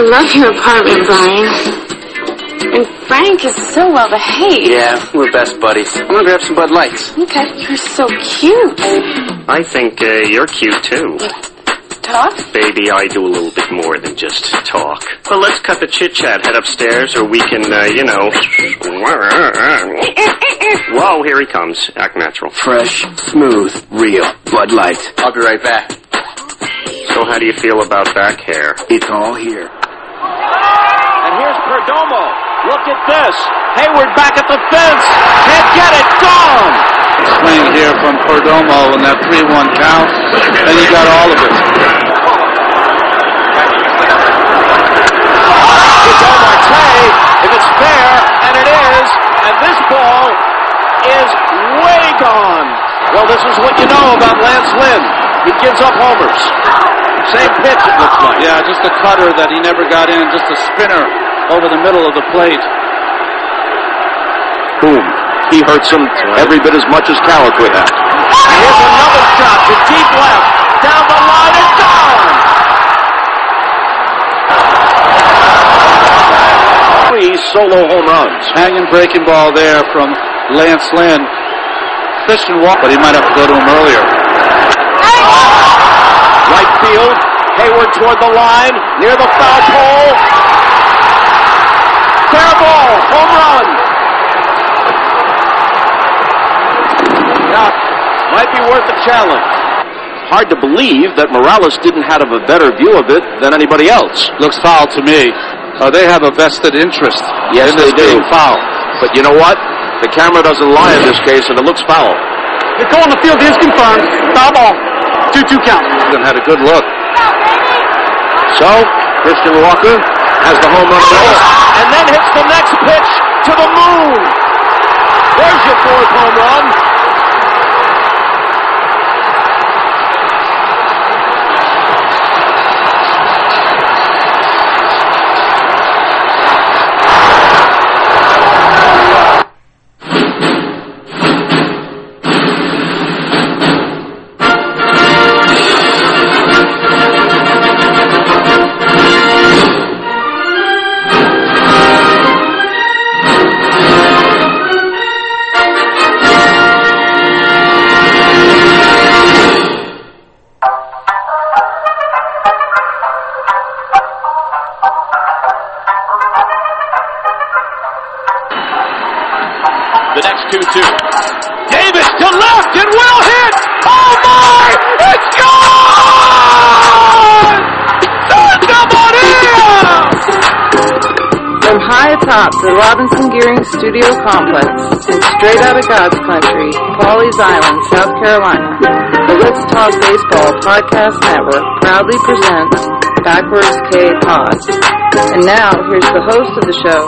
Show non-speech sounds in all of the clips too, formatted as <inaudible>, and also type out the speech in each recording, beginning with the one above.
I love your apartment, Brian. And Frank is so well behaved. Yeah, we're best buddies. I'm gonna grab some Bud Lights. Okay, you're so cute. I think uh, you're cute too. Talk? Baby, I do a little bit more than just talk. Well, let's cut the chit chat, head upstairs, or we can, uh, you know. Whoa, here he comes. Act natural. Fresh, smooth, real Bud Light. I'll be right back. So, how do you feel about back hair? It's all here. Perdomo. Look at this. Hayward back at the fence. Can't get it. Gone. Swing here from Perdomo in that 3-1 count. And he got all of it. Marte. If it's fair, and it is. And this ball is way gone. Well, this is what you know about Lance Lynn. He gives up homers. Same pitch, it looks like. Yeah, just a cutter that he never got in, just a spinner over the middle of the plate. Boom. He hurts him every bit as much as Caliquid had. And here's another shot to deep left. Down the line and gone. Three solo home runs. Hanging breaking ball there from Lance Lynn. Christian walk, but he might have to go to him earlier. Right field. Hayward toward the line. Near the foul pole. Fair ball. Home run. Yeah, might be worth a challenge. Hard to believe that Morales didn't have a better view of it than anybody else. Looks foul to me. Uh, they have a vested interest Yes, in this they do. being foul. But you know what? The camera doesn't lie in this case, and it looks foul. The call on the field is confirmed. Foul ball. 2-2 count. And had a good look. So, Christian Walker has the home run race, and then hits the next pitch to the moon. There's your fourth home run. Podcast Network proudly presents Backwards K Pod. And now, here's the host of the show,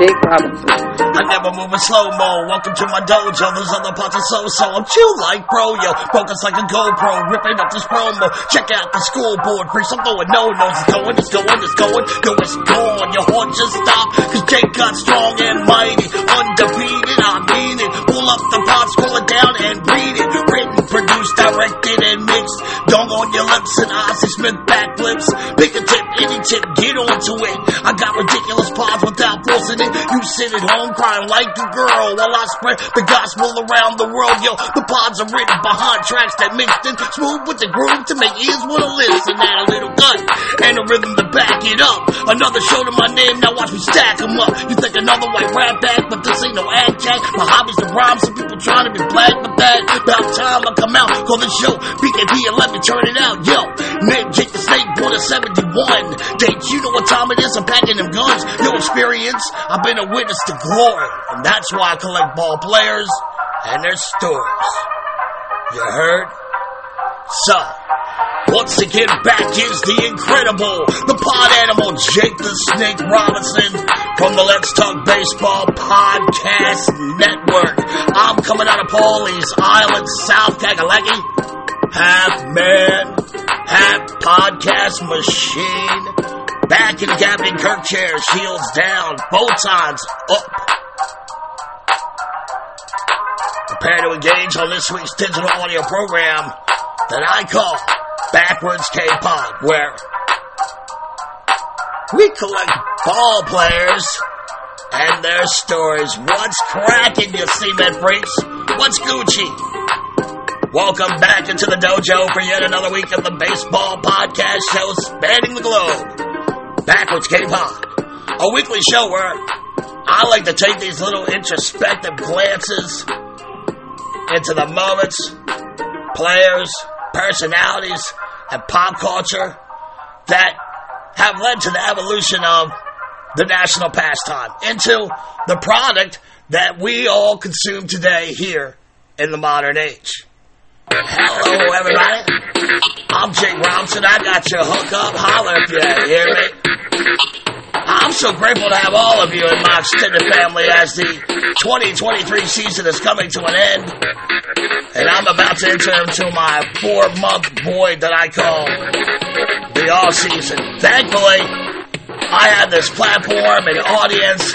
Jake Robinson. I never move in slow mo. Welcome to my dojo. There's other parts of so so. I'm chill like bro, yo. Focus like a GoPro. Ripping up this promo. Check out the scoreboard. Preach, I'm throwing no notes. It's going, it's going, it's going. Yo, it's gone. Your heart just stop. Cause Jake got strong and mighty. Undefeated, I mean it. Pull up the pot, scroll it down and read it. Written, produced, directed, and mixed. Dong on your lips and Ozzy Smith backflips. Pick a tip, any tip, get onto it. I got ridiculous pods without forcing it. You sit at home crying like a girl while I spread the gospel around the world. Yo, the pods are written behind tracks that mixed in smooth with the groove to make ears wanna listen. Add a little gut and a rhythm to back it up. Another show to my name, now watch me stack 'em up. You think another white rap back, but this ain't no ad jack. My hobby's to rhyme, some people trying to be black, but that about time I come out. Call the show BKP and let me turn it out. Yo, name Jake the Snake, born in 71. Date, you know what time it is, I'm packing them guns. No experience, I've been a witness to glory. And that's why I collect ball players and their stories. You heard? So, once again, back is the incredible, the pod animal, Jake the Snake Robinson from the Let's Talk Baseball Podcast Network. I'm coming out of Pawleys Island, South Kakalaki. Half man, half podcast machine. Back in the Captain Kirk chair, shields down, sides up. Prepare to engage on this week's digital audio program that I call Backwards K-Pod, where We collect ball players and their stories. What's cracking, you cement freaks? What's Gucci? Welcome back into the dojo for yet another week of the baseball podcast show spanning the globe. Backwards K-Pod, a weekly show where I like to take these little introspective glances into the moments, players, personalities, and pop culture that have led to the evolution of the national pastime into the product that we all consume today here in the modern age. Hello, everybody. I'm Jake Robinson. I got your hook up. Holler if you hear me. I'm so grateful to have all of you in my extended family as the 2023 season is coming to an end. And I'm about to enter into my four month void that I call the off season. Thankfully, I have this platform and audience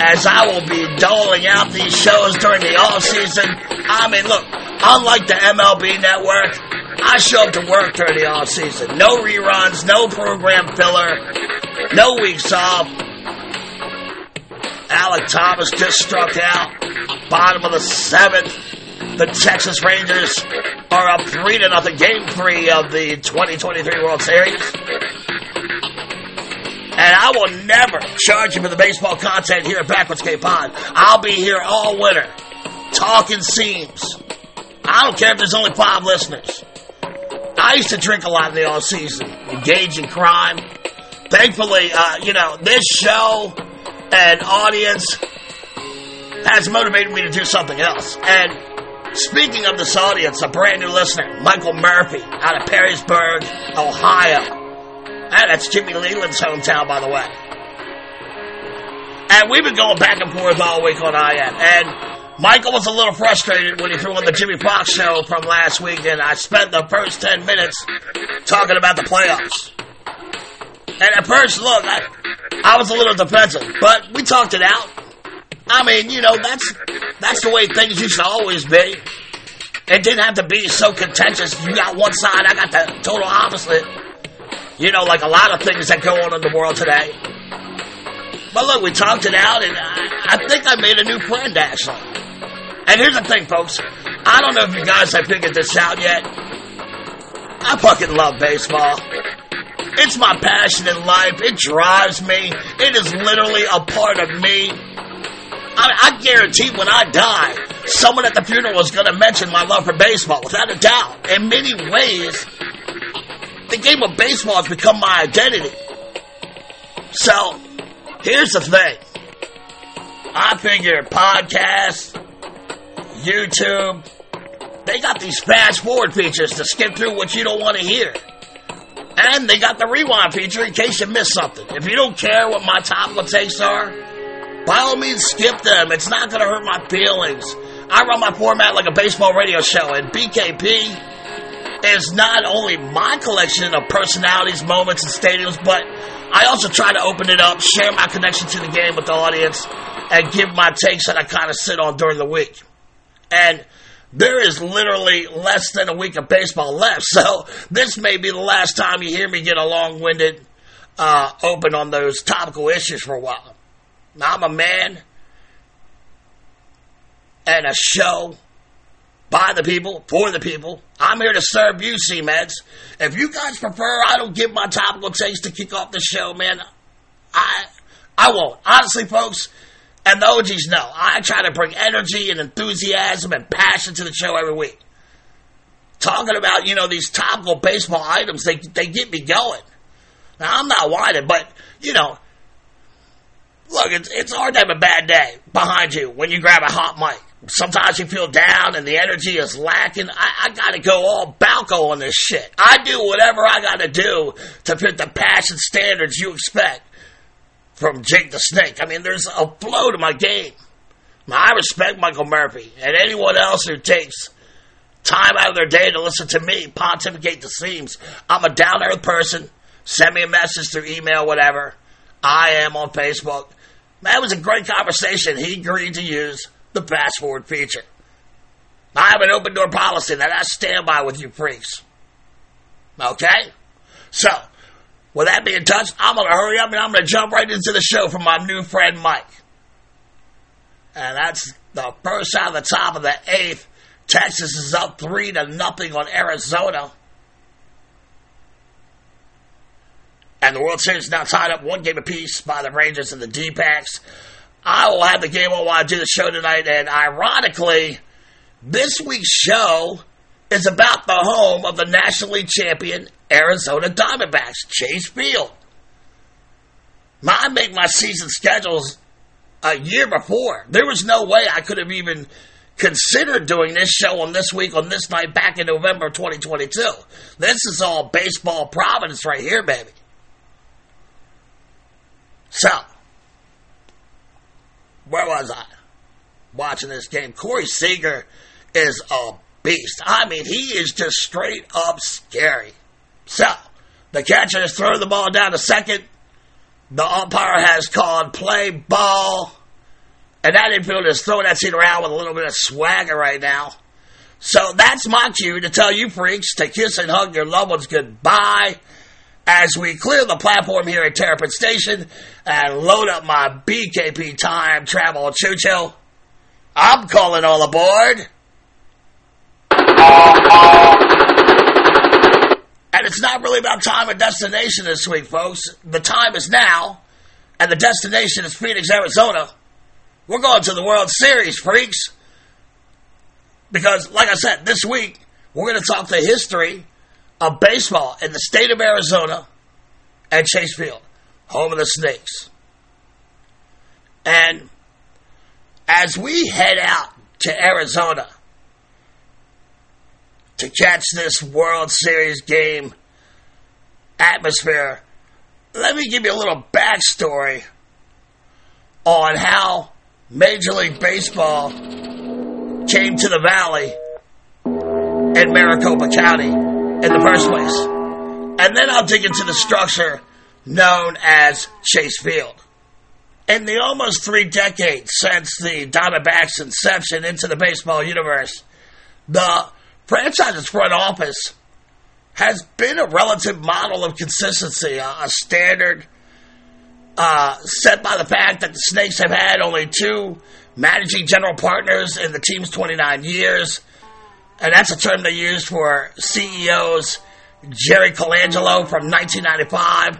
as I will be doling out these shows during the off season. I mean, look, unlike the MLB network, I show up to work during the off season. No reruns, no program filler, no weeks off. Alek Thomas just struck out. Bottom of the seventh. The Texas Rangers are up three to nothing. Game three of the 2023 World Series. And I will never charge you for the baseball content here at Backwards K Pod. I'll be here all winter, talking seams. I don't care if there's only five listeners. I used to drink a lot in the off season, engage in crime. Thankfully, uh, you know, this show and audience has motivated me to do something else. And speaking of this audience, a brand new listener, Michael Murphy, out of Perrysburg, Ohio. And that's Jimmy Leyland's hometown, by the way. And we've been going back and forth all week on IM. And Michael was a little frustrated when he threw on the Jimmie Foxx show from last week, and I spent the first 10 minutes talking about the playoffs. And at first, look, I, I was a little defensive, but we talked it out. I mean, you know, that's that's the way things used to always be. It didn't have to be so contentious. You got one side, I got the total opposite. You know, like a lot of things that go on in the world today. But look, we talked it out, and I, I think I made a new friend, actually. And here's the thing, folks. I don't know if you guys have figured this out yet. I fucking love baseball. It's my passion in life. It drives me. It is literally a part of me. I, I guarantee when I die, someone at the funeral is going to mention my love for baseball, without a doubt. In many ways, the game of baseball has become my identity. So, here's the thing. I figure podcasts, YouTube, they got these fast forward features to skip through what you don't want to hear. And they got the rewind feature in case you miss something. If you don't care what my topical takes are, by all means skip them. It's not going to hurt my feelings. I run my format like a baseball radio show, and BKP is not only my collection of personalities, moments, and stadiums, but I also try to open it up, share my connection to the game with the audience, and give my takes that I kind of sit on during the week. And there is literally less than a week of baseball left, <laughs> so this may be the last time you hear me get a long winded uh, open on those topical issues for a while. Now, I'm a man and a show by the people, for the people. I'm here to serve you, C-Meds. If you guys prefer I don't give my topical takes to kick off the show, man, I I won't. Honestly, folks, and the OGs know, I try to bring energy and enthusiasm and passion to the show every week. Talking about, you know, these topical baseball items, they, they get me going. Now, I'm not whining, but, you know, look, it's, it's hard to have a bad day behind you when you grab a hot mic. Sometimes you feel down and the energy is lacking. I, I gotta go all Balco on this shit. I do whatever I gotta do to fit the passion standards you expect from Jake the Snake. I mean, there's a flow to my game. I respect Michael Murphy and anyone else who takes time out of their day to listen to me pontificate the seams. I'm a down earth person. Send me a message through email, whatever. I am on Facebook. It was a great conversation. He agreed to use the fast forward feature. I have an open door policy that I stand by with you freaks. Okay? So, With that being touched, I'm going to hurry up and I'm going to jump right into the show from my new friend Mike. And that's the first out of the top of the eighth. Texas is up three to nothing on Arizona. And the World Series is now tied up one game apiece by the Rangers and the D-backs. I will have the game on while I do the show tonight, and ironically, this week's show is about the home of the National League champion Arizona Diamondbacks, Chase Field. I make my season schedules a year before. There was no way I could have even considered doing this show on this week, on this night, back in November 2022. This is all baseball providence right here, baby. So, where was I? Watching this game. Corey Seager is a beast. I mean, he is just straight up scary. So, the catcher is throwing the ball down to second. The umpire has called play ball. And that infielder is throwing that seat around with a little bit of swagger right now. So that's my cue to tell you freaks to kiss and hug your loved ones goodbye as we clear the platform here at Terrapin Station and load up my BKP time travel choo choo. I'm calling all aboard. And it's not really about time or destination this week, folks. The time is now, and the destination is Phoenix, Arizona. We're going to the World Series, freaks. Because, like I said, this week, we're going to talk the history of baseball in the state of Arizona and Chase Field, home of the Snakes. And as we head out to Arizona to catch this World Series game atmosphere, let me give you a little backstory on how Major League Baseball came to the Valley in Maricopa County in the first place. And then I'll dig into the structure known as Chase Field. In the almost three decades since the Diamondbacks' inception into the baseball universe, the franchise's front office has been a relative model of consistency, a, standard uh, set by the fact that the Snakes have had only two managing general partners in the team's 29 years. And that's a term they use for CEOs Jerry Colangelo from 1995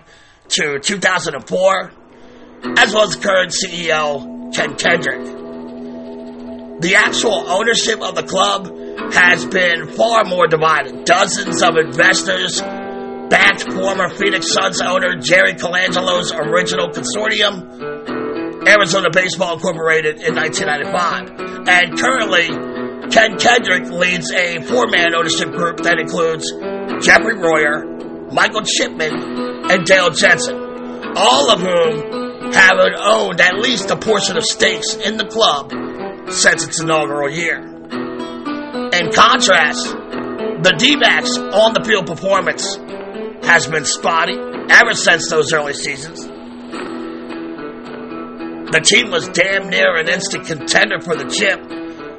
to 2004, as well as current CEO Ken Kendrick. The actual ownership of the club has been far more divided. Dozens of investors backed former Phoenix Suns owner Jerry Colangelo's original consortium, Arizona Baseball Incorporated, in 1995. And currently, Ken Kendrick leads a four man ownership group that includes Jeffrey Royer, Michael Chipman, and Dale Jensen, all of whom have owned at least a portion of stakes in the club since its inaugural year. In contrast, the D-backs on the field performance has been spotty ever since those early seasons. The team was damn near an instant contender for the chip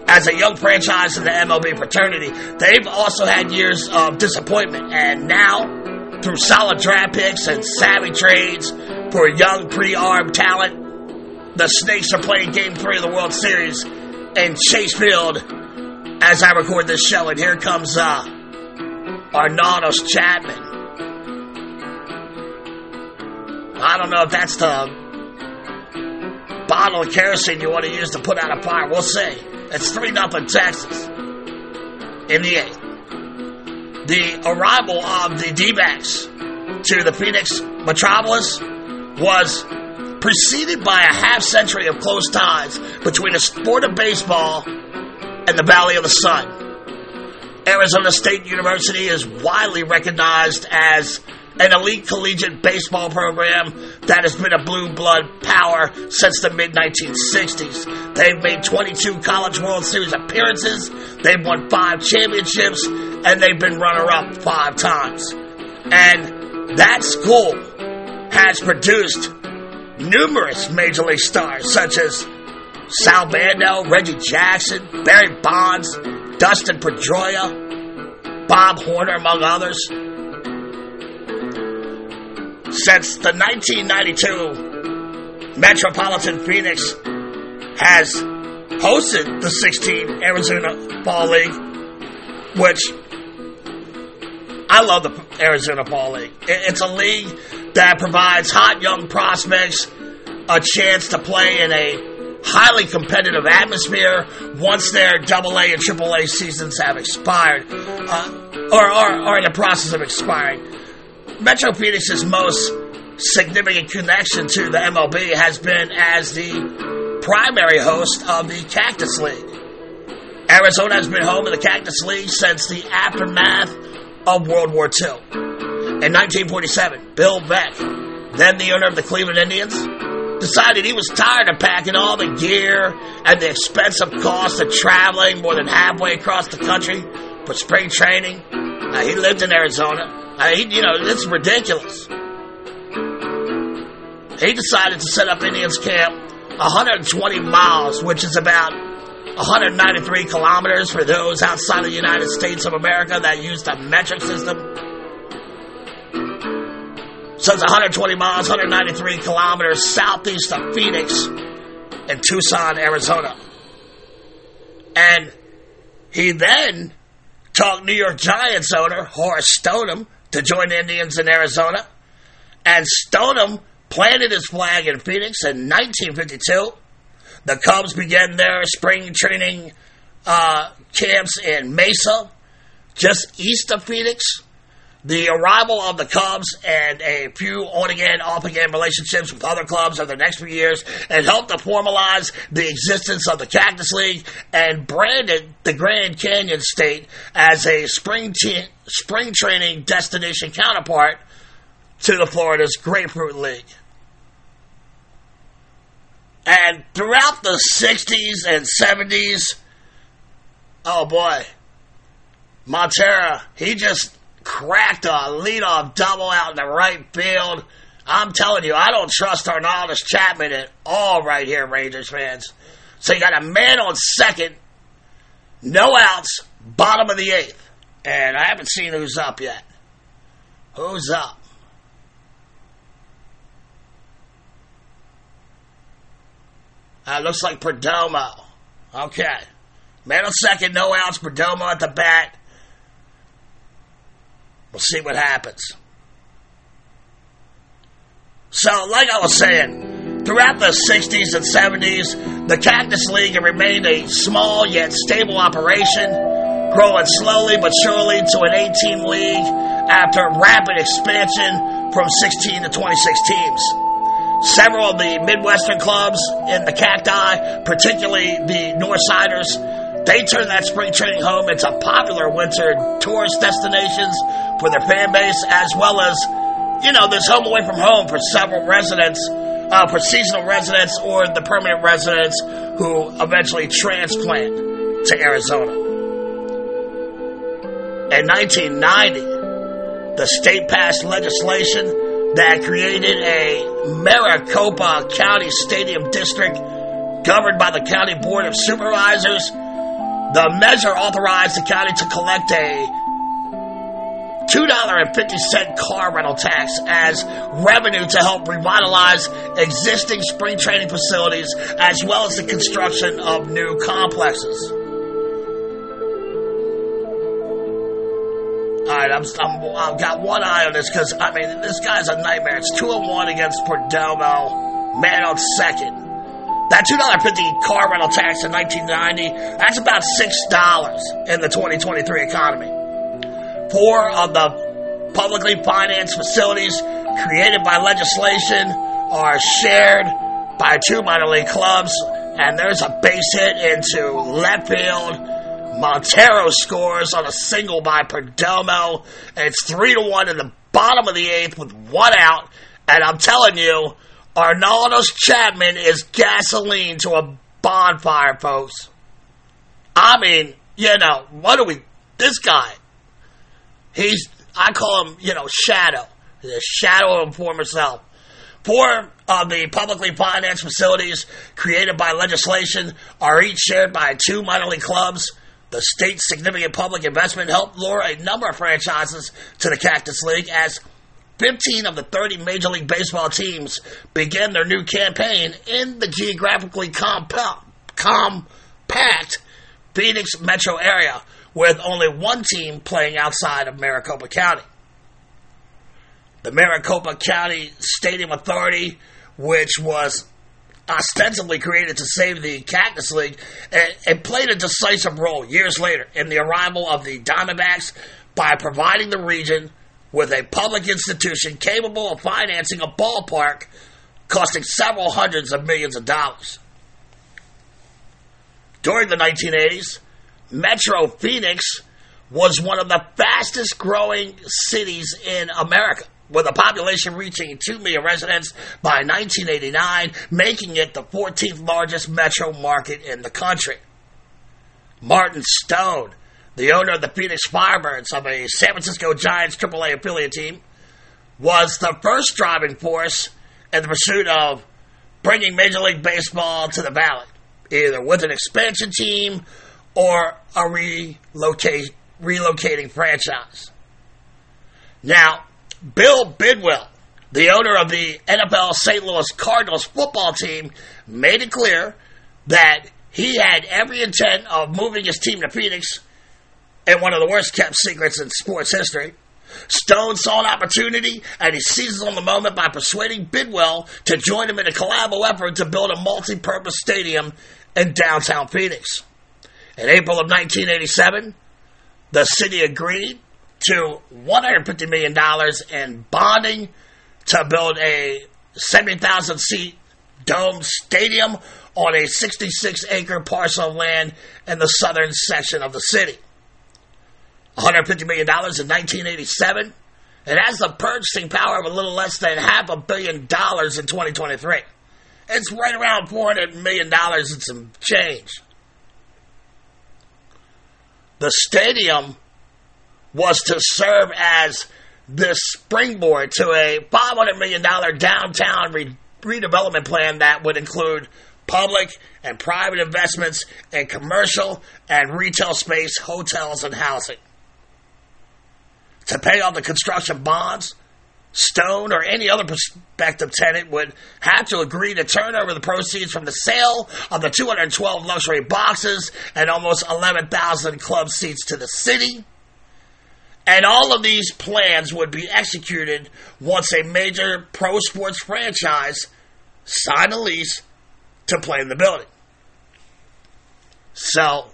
as a young franchise in the MLB fraternity. They've also had years of disappointment, and now, through solid draft picks and savvy trades for young pre-armed talent, the Snakes are playing Game 3 of the World Series in Chase Field as I record this show, and here comes uh, Aroldis Chapman. I don't know if that's the bottle of kerosene you want to use to put out a fire. We'll see. It's 3 nothing Texas in the eighth. The arrival of the D backs to the Phoenix metropolis was preceded by a half century of close ties between the sport of baseball and the Valley of the Sun. Arizona State University is widely recognized as an elite collegiate baseball program that has been a blue blood power since the mid 1960s. They've made 22 College World Series appearances, they've won five championships, and they've been runner up five times. And that school has produced numerous major league stars such as Sal Bando, Reggie Jackson, Barry Bonds, Dustin Pedroia, Bob Horner, among others. since the 1992 Metropolitan Phoenix has hosted the 16 Arizona Fall League, which I love the Arizona Fall League. It's a league that provides hot young prospects a chance to play in a highly competitive atmosphere once their double A and triple A seasons have expired uh, or are in the process of expiring. Metro Phoenix's most significant connection to the MLB has been as the primary host of the Cactus League. Arizona has been home of the Cactus League since the aftermath of World War II. In 1947, Bill Veeck, then the owner of the Cleveland Indians, decided he was tired of packing all the gear and the expensive cost of traveling more than halfway across the country for spring training. Uh, he lived in Arizona. Uh, he, you know, it's ridiculous. He decided to set up Indians camp 120 miles, which is about 193 kilometers for those outside of the United States of America that use the metric system. So it's 120 miles, 193 kilometers southeast of Phoenix in Tucson, Arizona. And he then talked New York Giants owner Horace Stoneham to join the Indians in Arizona. And Stoneham planted his flag in Phoenix in 1952. The Cubs began their spring training uh, camps in Mesa, just east of Phoenix. The arrival of the Cubs and a few on-again, off-again relationships with other clubs over the next few years helped to formalize the existence of the Cactus League and branded the Grand Canyon State as a spring, spring training destination counterpart to the Florida's Grapefruit League. And throughout the 60s and 70s, oh boy, Montero, he just cracked a leadoff double out in the right field. I'm telling you, I don't trust Aroldis Chapman at all right here, Rangers fans. So you got a man on second, no outs, bottom of the eighth. And I haven't seen who's up yet. Who's up? Uh, looks like Perdomo. Okay. On second, no outs, Perdomo at the bat. We'll see what happens. So, like I was saying, throughout the 60s and 70s, the Cactus League had remained a small yet stable operation, growing slowly but surely to an 18 league after rapid expansion from 16 to 26 teams. Several of the Midwestern clubs in the Cacti, particularly the Northsiders, they turn that spring training home into popular winter tourist destinations for their fan base, as well as, you know, this home away from home for several residents, uh, for seasonal residents or the permanent residents who eventually transplant to Arizona. In 1990, the state passed legislation that created a Maricopa County Stadium District governed by the County Board of Supervisors. The measure authorized the county to collect a $2.50 car rental tax as revenue to help revitalize existing spring training facilities as well as the construction of new complexes. Right, I'm, I'm, I've got one eye on this because, I mean, this guy's a nightmare. It's 2 and 1 against Perdomo, man on second. That $2.50 car rental tax in 1990, that's about $6 in the 2023 economy. Four of the publicly financed facilities created by legislation are shared by two minor league clubs, and there's a base hit into left field Montero scores on a single by Perdomo. And it's three to one in the bottom of the eighth with one out. And I'm telling you, Aroldis Chapman is gasoline to a bonfire, folks. I mean, you know, what do we? This guy, he's I call him, you know, shadow, the shadow of former self. Four of the publicly financed facilities created by legislation are each shared by two minor league clubs. The state's significant public investment helped lure a number of franchises to the Cactus League as 15 of the 30 Major League Baseball teams began their new campaign in the geographically compa- compact Phoenix metro area, with only one team playing outside of Maricopa County. The Maricopa County Stadium Authority, which was ostensibly created to save the Cactus League, and, and played a decisive role years later in the arrival of the Diamondbacks by providing the region with a public institution capable of financing a ballpark costing several hundreds of millions of dollars. During the 1980s, Metro Phoenix was one of the fastest growing cities in America, with a population reaching 2 million residents by 1989, making it the 14th largest metro market in the country. Martin Stone, the owner of the Phoenix Firebirds of a San Francisco Giants AAA affiliate team, was the first driving force in the pursuit of bringing Major League Baseball to the Valley, either with an expansion team or a relocate, relocating franchise. Now, Bill Bidwell, the owner of the NFL St. Louis Cardinals football team, made it clear that he had every intent of moving his team to Phoenix in one of the worst kept secrets in sports history. Stone saw an opportunity and he seizes on the moment by persuading Bidwell to join him in a collabo effort to build a multi purpose stadium in downtown Phoenix. In April of 1987, the city agreed to $150 million in bonding to build a 70,000 seat dome stadium on a 66 acre parcel of land in the southern section of the city. $150 million in 1987. It has the purchasing power of a little less than half a billion dollars in 2023. It's right around $400 million and some change. The stadium was to serve as this springboard to a $500 million downtown re- redevelopment plan that would include public and private investments in commercial and retail space, hotels, and housing. To pay off the construction bonds, Stone or any other prospective tenant would have to agree to turn over the proceeds from the sale of the 212 luxury boxes and almost 11,000 club seats to the city. And all of these plans would be executed once a major pro sports franchise signed a lease to play in the building. So,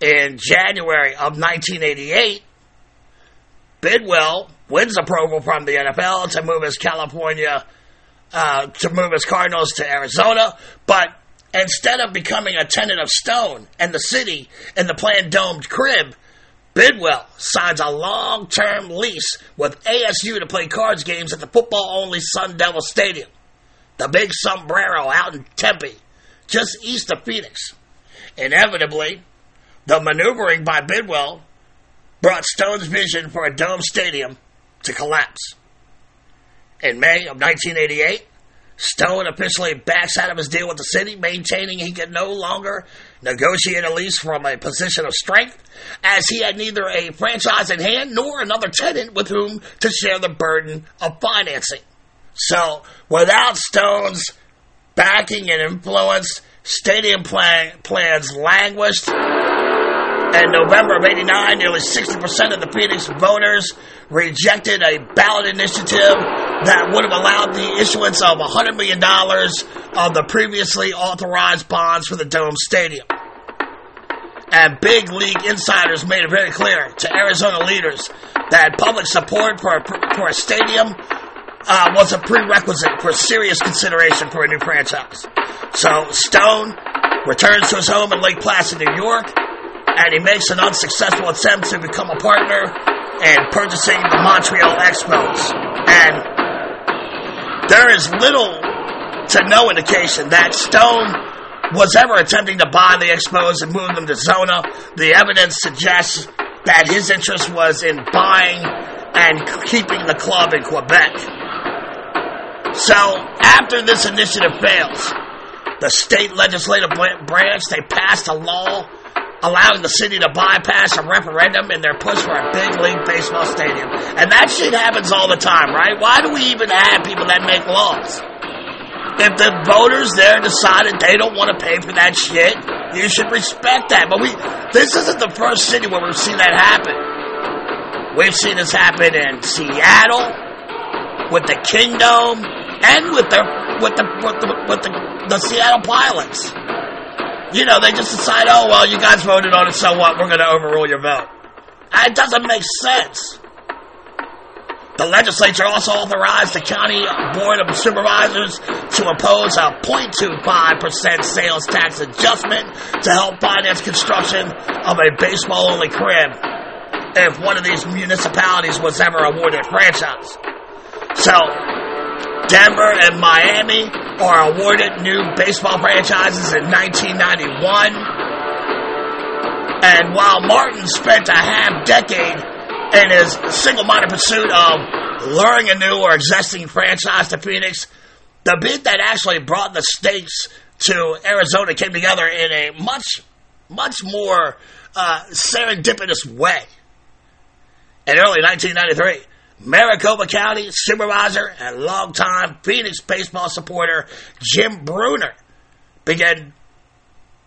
in January of 1988, Bidwell wins approval from the NFL to move his California, uh, to move his Cardinals to Arizona, but instead of becoming a tenant of Stone and the city in the planned domed crib, Bidwell signs a long term lease with ASU to play cards games at the football only Sun Devil Stadium, the big sombrero out in Tempe, just east of Phoenix. Inevitably, the maneuvering by Bidwell brought Stone's vision for a dome stadium to collapse. In May of 1988, Stone officially backs out of his deal with the city, maintaining he could no longer negotiate a lease from a position of strength, as he had neither a franchise in hand nor another tenant with whom to share the burden of financing. So, without Stone's backing and influence, stadium plan- plans languished. In November of 89, nearly 60% of the Phoenix voters rejected a ballot initiative that would have allowed the issuance of $100 million of the previously authorized bonds for the Dome Stadium. And big league insiders made it very clear to Arizona leaders that public support for a, for a stadium uh, was a prerequisite for serious consideration for a new franchise. So Stone returns to his home in Lake Placid, New York, and he makes an unsuccessful attempt to become a partner in purchasing the Montreal Expos. And there is little to no indication that Stone was ever attempting to buy the Expos and move them to Zona. The evidence suggests that his interest was in buying and keeping the club in Quebec. So, after this initiative fails, the state legislative branch, they passed a law allowing the city to bypass a referendum in their push for a big league baseball stadium. And that shit happens all the time, right? Why do we even have people that make laws? If the voters there decided they don't want to pay for that shit, you should respect that. But we, this isn't the first city where we've seen that happen. We've seen this happen in Seattle, with the Kingdome, and with the with the with the, with the, the Seattle Pilots. You know, they just decide, oh well, you guys voted on it, so what? We're going to overrule your vote. Uh, it doesn't make sense. The legislature also authorized the county board of supervisors to impose a 0.25% sales tax adjustment to help finance construction of a baseball-only crib if one of these municipalities was ever awarded a franchise. So, Denver and Miami are awarded new baseball franchises in 1991. And while Martin spent a half decade in his single-minded pursuit of luring a new or existing franchise to Phoenix, the bid that actually brought the states to Arizona came together in a much, much more uh, serendipitous way. In early 1993, Maricopa County supervisor and longtime Phoenix baseball supporter Jim Brunner began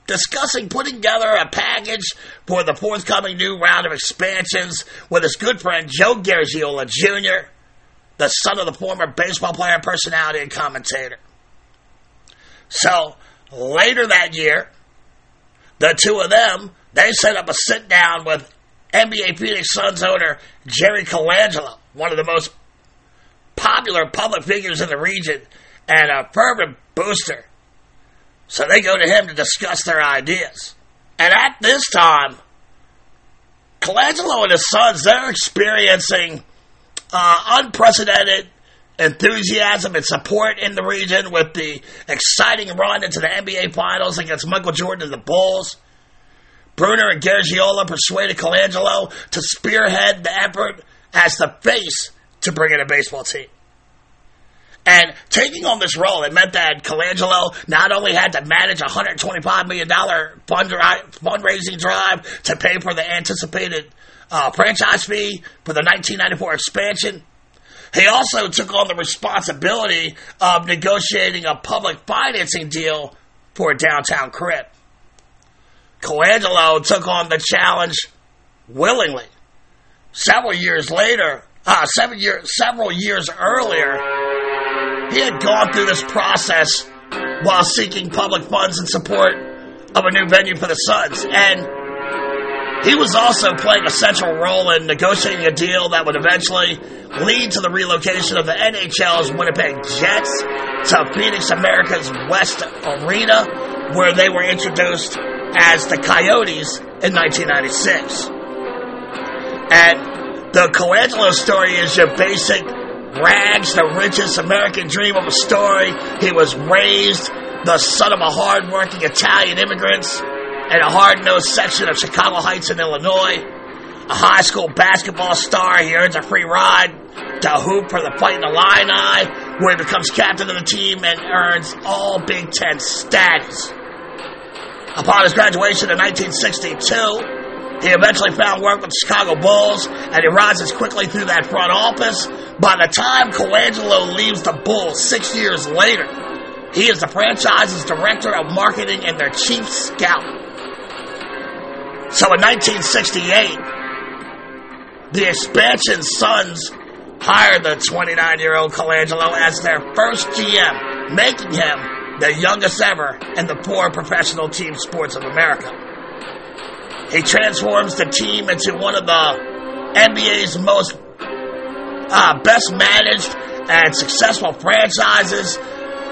discussing putting together a package for the forthcoming new round of expansions with his good friend Joe Garagiola Jr., the son of the former baseball player, personality, and commentator. So, later that year, the two of them, they set up a sit down with NBA Phoenix Suns owner Jerry Colangelo, one of the most popular public figures in the region and a fervent booster so they go to him to discuss their ideas. And at this time, Colangelo and his Suns, they're experiencing uh, unprecedented enthusiasm and support in the region with the exciting run into the NBA Finals against Michael Jordan and the Bulls. Brunner and Garagiola persuaded Colangelo to spearhead the effort as the face to bring in a baseball team. And taking on this role, it meant that Colangelo not only had to manage a $125 million fundraising drive to pay for the anticipated uh, franchise fee for the 1994 expansion, he also took on the responsibility of negotiating a public financing deal for a downtown crib. Colangelo took on the challenge willingly. Several years later, uh, seven year, several years earlier, he had gone through this process while seeking public funds and support of a new venue for the Suns. And he was also playing a central role in negotiating a deal that would eventually lead to the relocation of the NHL's Winnipeg Jets to Phoenix America's West Arena, where they were introduced as the Coyotes in 1996. And the Colangelo story is your basic rags, the richest American dream of a story. He was raised the son of a hard-working Italian immigrants in a hard-nosed section of Chicago Heights in Illinois. A high school basketball star, he earns a free ride to hoop for the Fighting Illini, where he becomes captain of the team and earns all Big Ten status. Upon his graduation in 1962, he eventually found work with the Chicago Bulls, and he rises quickly through that front office. By the time Colangelo leaves the Bulls six years later, he is the franchise's director of marketing and their chief scout. So in 1968, the expansion Suns hired the 29 year old Colangelo as their first GM, making him the youngest ever in the four professional team sports of America. He transforms the team into one of the NBA's most uh, best managed and successful franchises.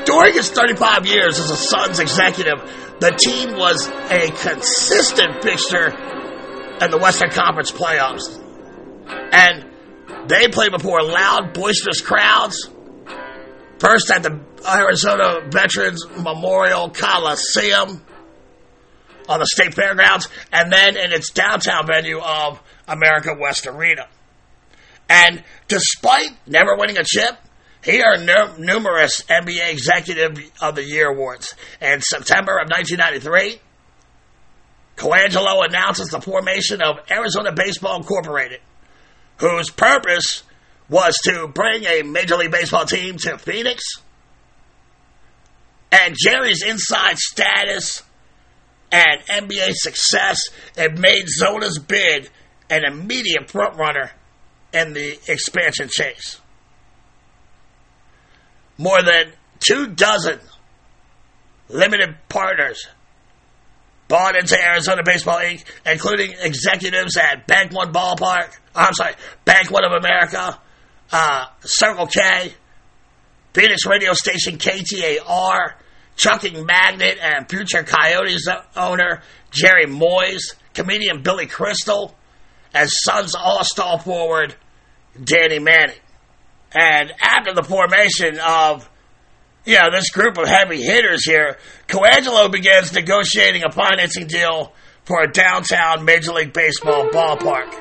During his 35 years as a Suns executive, the team was a consistent fixture in the Western Conference playoffs. And they played before loud, boisterous crowds. First at the Arizona Veterans Memorial Coliseum on the state fairgrounds, and then in its downtown venue of America West Arena. And despite never winning a chip, he earned numerous NBA Executive of the Year awards. In September of 1993, Colangelo announces the formation of Arizona Baseball Incorporated, whose purpose was to bring a Major League Baseball team to Phoenix. And Jerry's inside status and NBA success it made Zona's bid an immediate frontrunner in the expansion chase. More than two dozen limited partners bought into Arizona Baseball Inc., including executives at Bank One Ballpark, I'm sorry, Bank One of America, uh, Circle K, Phoenix radio station KTAR, trucking magnate and future Coyotes owner Jerry Moyes, comedian Billy Crystal, and Suns all-star forward Danny Manning. And after the formation of you know, this group of heavy hitters here, Colangelo begins negotiating a financing deal for a downtown Major League Baseball ballpark.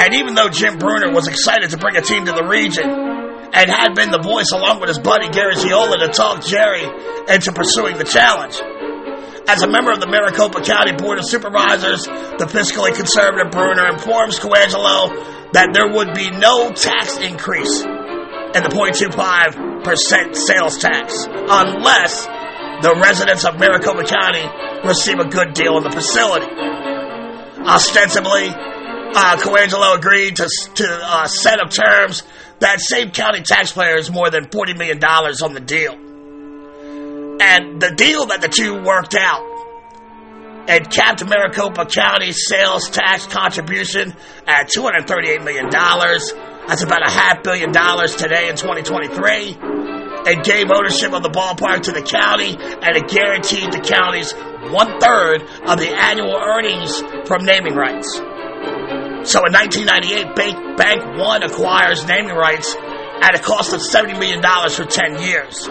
And even though Jim Bruner was excited to bring a team to the region and had been the voice along with his buddy Garagiola to talk Jerry into pursuing the challenge, as a member of the Maricopa County Board of Supervisors, the fiscally conservative Bruner informs Colangelo that there would be no tax increase in the 0.25% sales tax unless the residents of Maricopa County receive a good deal in the facility. Ostensibly, uh, Colangelo agreed to, to a uh, set of terms that saved county taxpayers more than $40 million on the deal. And the deal that the two worked out and capped Maricopa County's sales tax contribution at $238 million. That's about a half billion dollars today in 2023. It gave ownership of the ballpark to the county, and it guaranteed the county's one third of the annual earnings from naming rights. So in 1998, Bank, One acquires naming rights at a cost of $70 million for 10 years.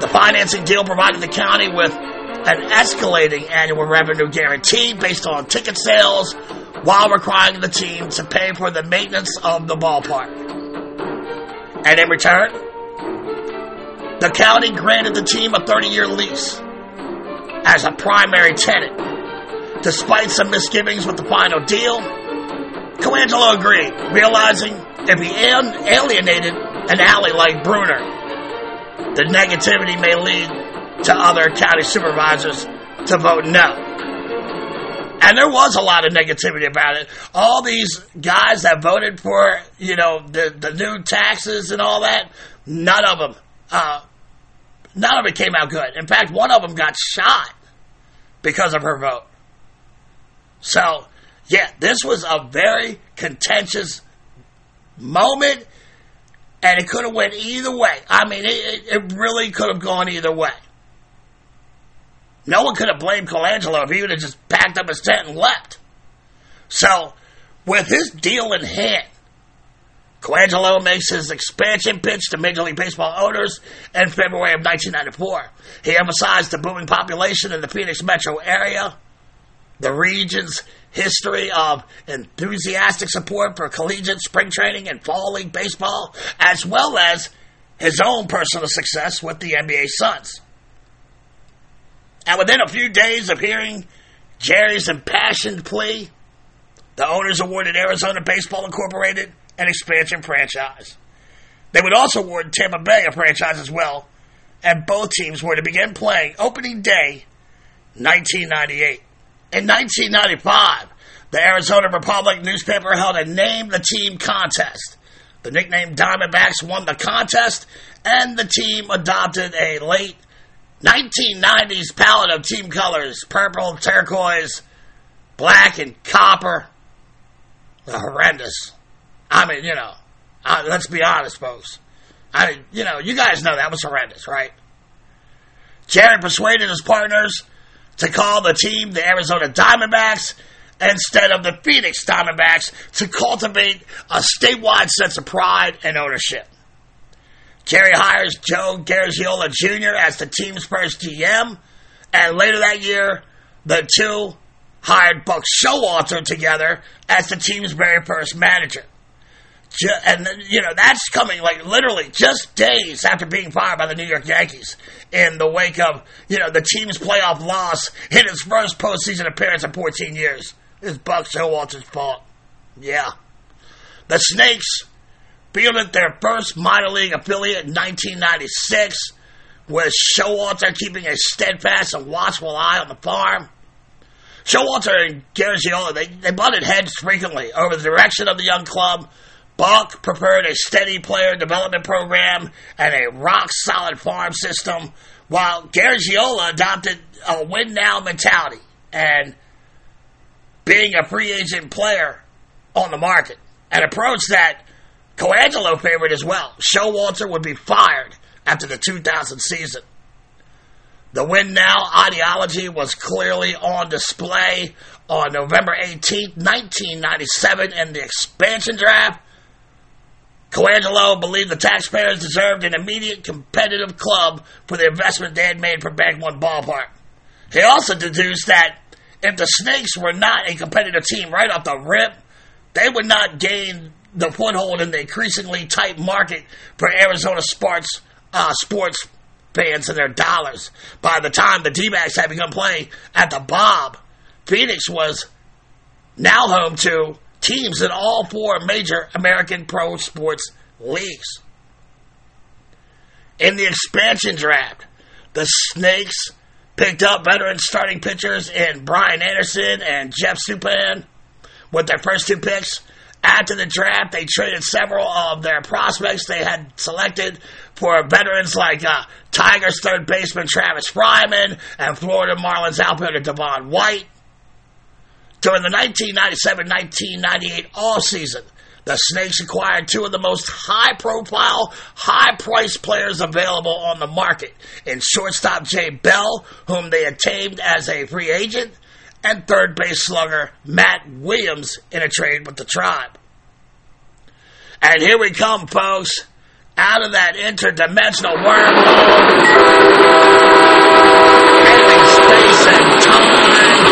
The financing deal provided the county with an escalating annual revenue guarantee based on ticket sales while requiring the team to pay for the maintenance of the ballpark. And in return, the county granted the team a 30 year lease as a primary tenant. Despite some misgivings with the final deal, Colangelo agreed, realizing if he alienated an alley like Bruner, the negativity may lead to other county supervisors to vote no. And there was a lot of negativity about it. All these guys that voted for, you know, the, the new taxes and all that, none of them, uh, none of it came out good. In fact, one of them got shot because of her vote. So, yeah, this was a very contentious moment and it could have went either way. I mean, it, it really could have gone either way. No one could have blamed Colangelo if he would have just packed up his tent and left. So, with his deal in hand, Colangelo makes his expansion pitch to Major League Baseball owners in February of 1994. He emphasized the booming population in the Phoenix metro area, the region's history of enthusiastic support for collegiate spring training and fall league baseball, as well as his own personal success with the NBA Suns. And within a few days of hearing Jerry's impassioned plea, the owners awarded Arizona Baseball Incorporated an expansion franchise. They would also award Tampa Bay a franchise as well, and both teams were to begin playing opening day 1998. In 1995, the Arizona Republic newspaper held a name the team contest. The nickname Diamondbacks won the contest, and the team adopted a late 1990s palette of team colors purple, turquoise, black, and copper. horrendous. I mean, you know, uh, let's be honest, folks. I mean, you know, you guys know that was horrendous, right? Jerry persuaded his partners to call the team the Arizona Diamondbacks instead of the Phoenix Diamondbacks to cultivate a statewide sense of pride and ownership. Jerry hires Joe Garagiola Jr. as the team's first GM, and later that year, the two hired Buck Showalter together as the team's very first manager. And you know that's coming like literally just days after being fired by the New York Yankees in the wake of you know the team's playoff loss in his first postseason appearance in 14 years. It's Buck Showalter's fault. Yeah, the Snakes fielded their first minor league affiliate in 1996, with Showalter keeping a steadfast and watchful eye on the farm. Showalter and Garagiola, they, they butted heads frequently over the direction of the young club. Buck preferred a steady player development program and a rock-solid farm system, while Garagiola adopted a win-now mentality and being a free agent player on the market, an approach that Colangelo favored as well. Showalter would be fired after the 2000 season. The win now ideology was clearly on display on November 18, 1997, in the expansion draft. Colangelo believed the taxpayers deserved an immediate competitive club for the investment they had made for Bank One Ballpark. He also deduced that if the Snakes were not a competitive team right off the rip, they would not gain the foothold in the increasingly tight market for Arizona sports, uh, sports fans and their dollars. By the time the D-backs had begun playing at the Bob, Phoenix was now home to teams in all four major American pro sports leagues. In the expansion draft, the Snakes picked up veteran starting pitchers in Brian Anderson and Jeff Suppan with their first two picks. After the draft, they traded several of their prospects they had selected for veterans like uh, Tigers third baseman Travis Fryman and Florida Marlins outfielder Devon White. During the 1997-1998 offseason, the Snakes acquired two of the most high-profile, high-priced players available on the market in shortstop Jay Bell, whom they tamed as a free agent, and third base slugger Matt Williams in a trade with the Tribe. And here we come, folks, out of that interdimensional wormhole, space and time,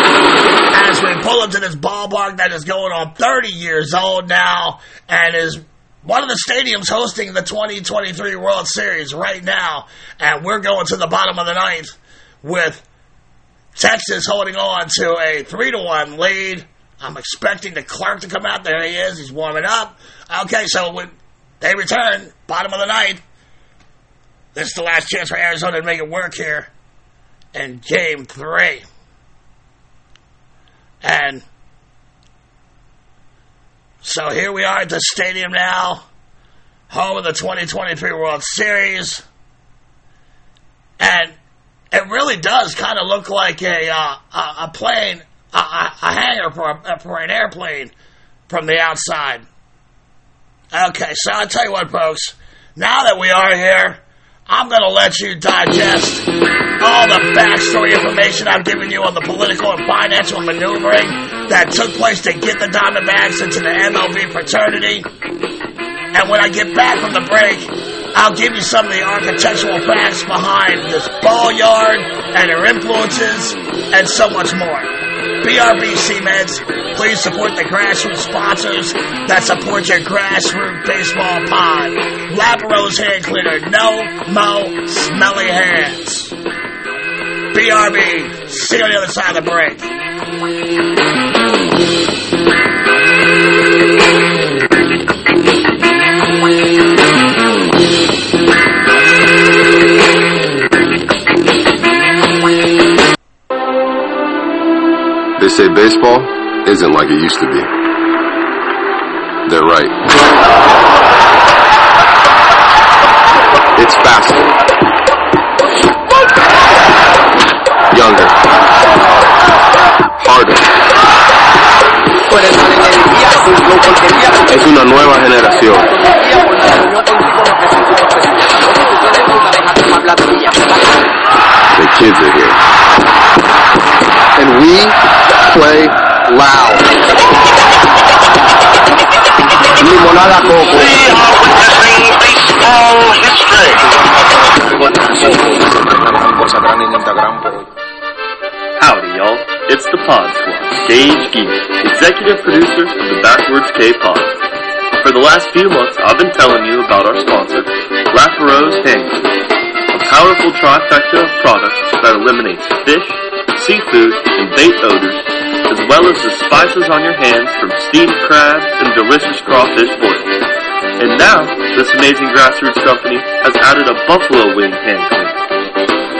as we pull into this ballpark that is going on 30 years old now and is one of the stadiums hosting the 2023 World Series right now. And we're going to the bottom of the ninth with Texas holding on to a 3 to 1 lead. I'm expecting Leclerc to come out. There he is. He's warming up. Okay, so when they return, bottom of the ninth, this is the last chance for Arizona to make it work here in game three. And so here we are at the stadium now, home of the 2023 World Series. And it really does kind of look like a uh, a, plane, a, a, hangar for a, for an airplane from the outside. Okay, so I'll tell you what, folks. Now that we are here, I'm going to let you digest all the backstory information I've given you on the political and financial maneuvering that took place to get the Diamondbacks into the MLB fraternity. And when I get back from the break, I'll give you some of the architectural facts behind this ball yard and their influences and so much more. BRB Meds, please support the grassroots sponsors that support your grassroots baseball pod. Laparo's hand cleaner, no mo smelly hands. BRB, see you on the other side of the break. Say baseball isn't like it used to be. They're right. It's faster. Younger. Harder. Es una nueva generación. The kids are here. And we play loud. Limonada Coco. Howdy, y'all. It's the Pod Squad. Gage Geek, executive producer of the Backwards K Pod. For the last few months, I've been telling you about our sponsor, Lafaro's Hand Cleaner, a powerful trifecta of products that eliminates fish, seafood, and bait odors, as well as the spices on your hands from steamed crab and delicious crawfish boils. And now, this amazing grassroots company has added a buffalo wing hand cleaner.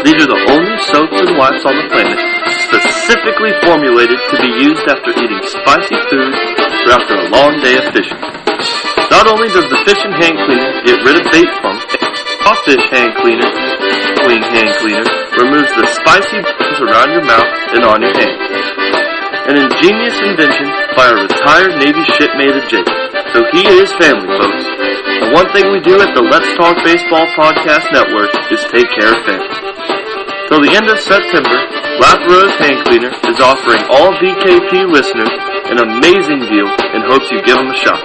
These are the only soaps and wipes on the planet specifically formulated to be used after eating spicy food or after a long day of fishing. Not only does the fish and hand cleaner get rid of bait funk, fish hand cleaner, wing hand cleaner removes the spicy bits around your mouth and on your hands. An ingenious invention by a retired Navy shipmate of Jake. So he is family, folks. The one thing we do at the Let's Talk Baseball Podcast Network is take care of family. Till the end of September, Lap Rose Hand Cleaner is offering all BKP listeners an amazing deal and hopes you give them a shot.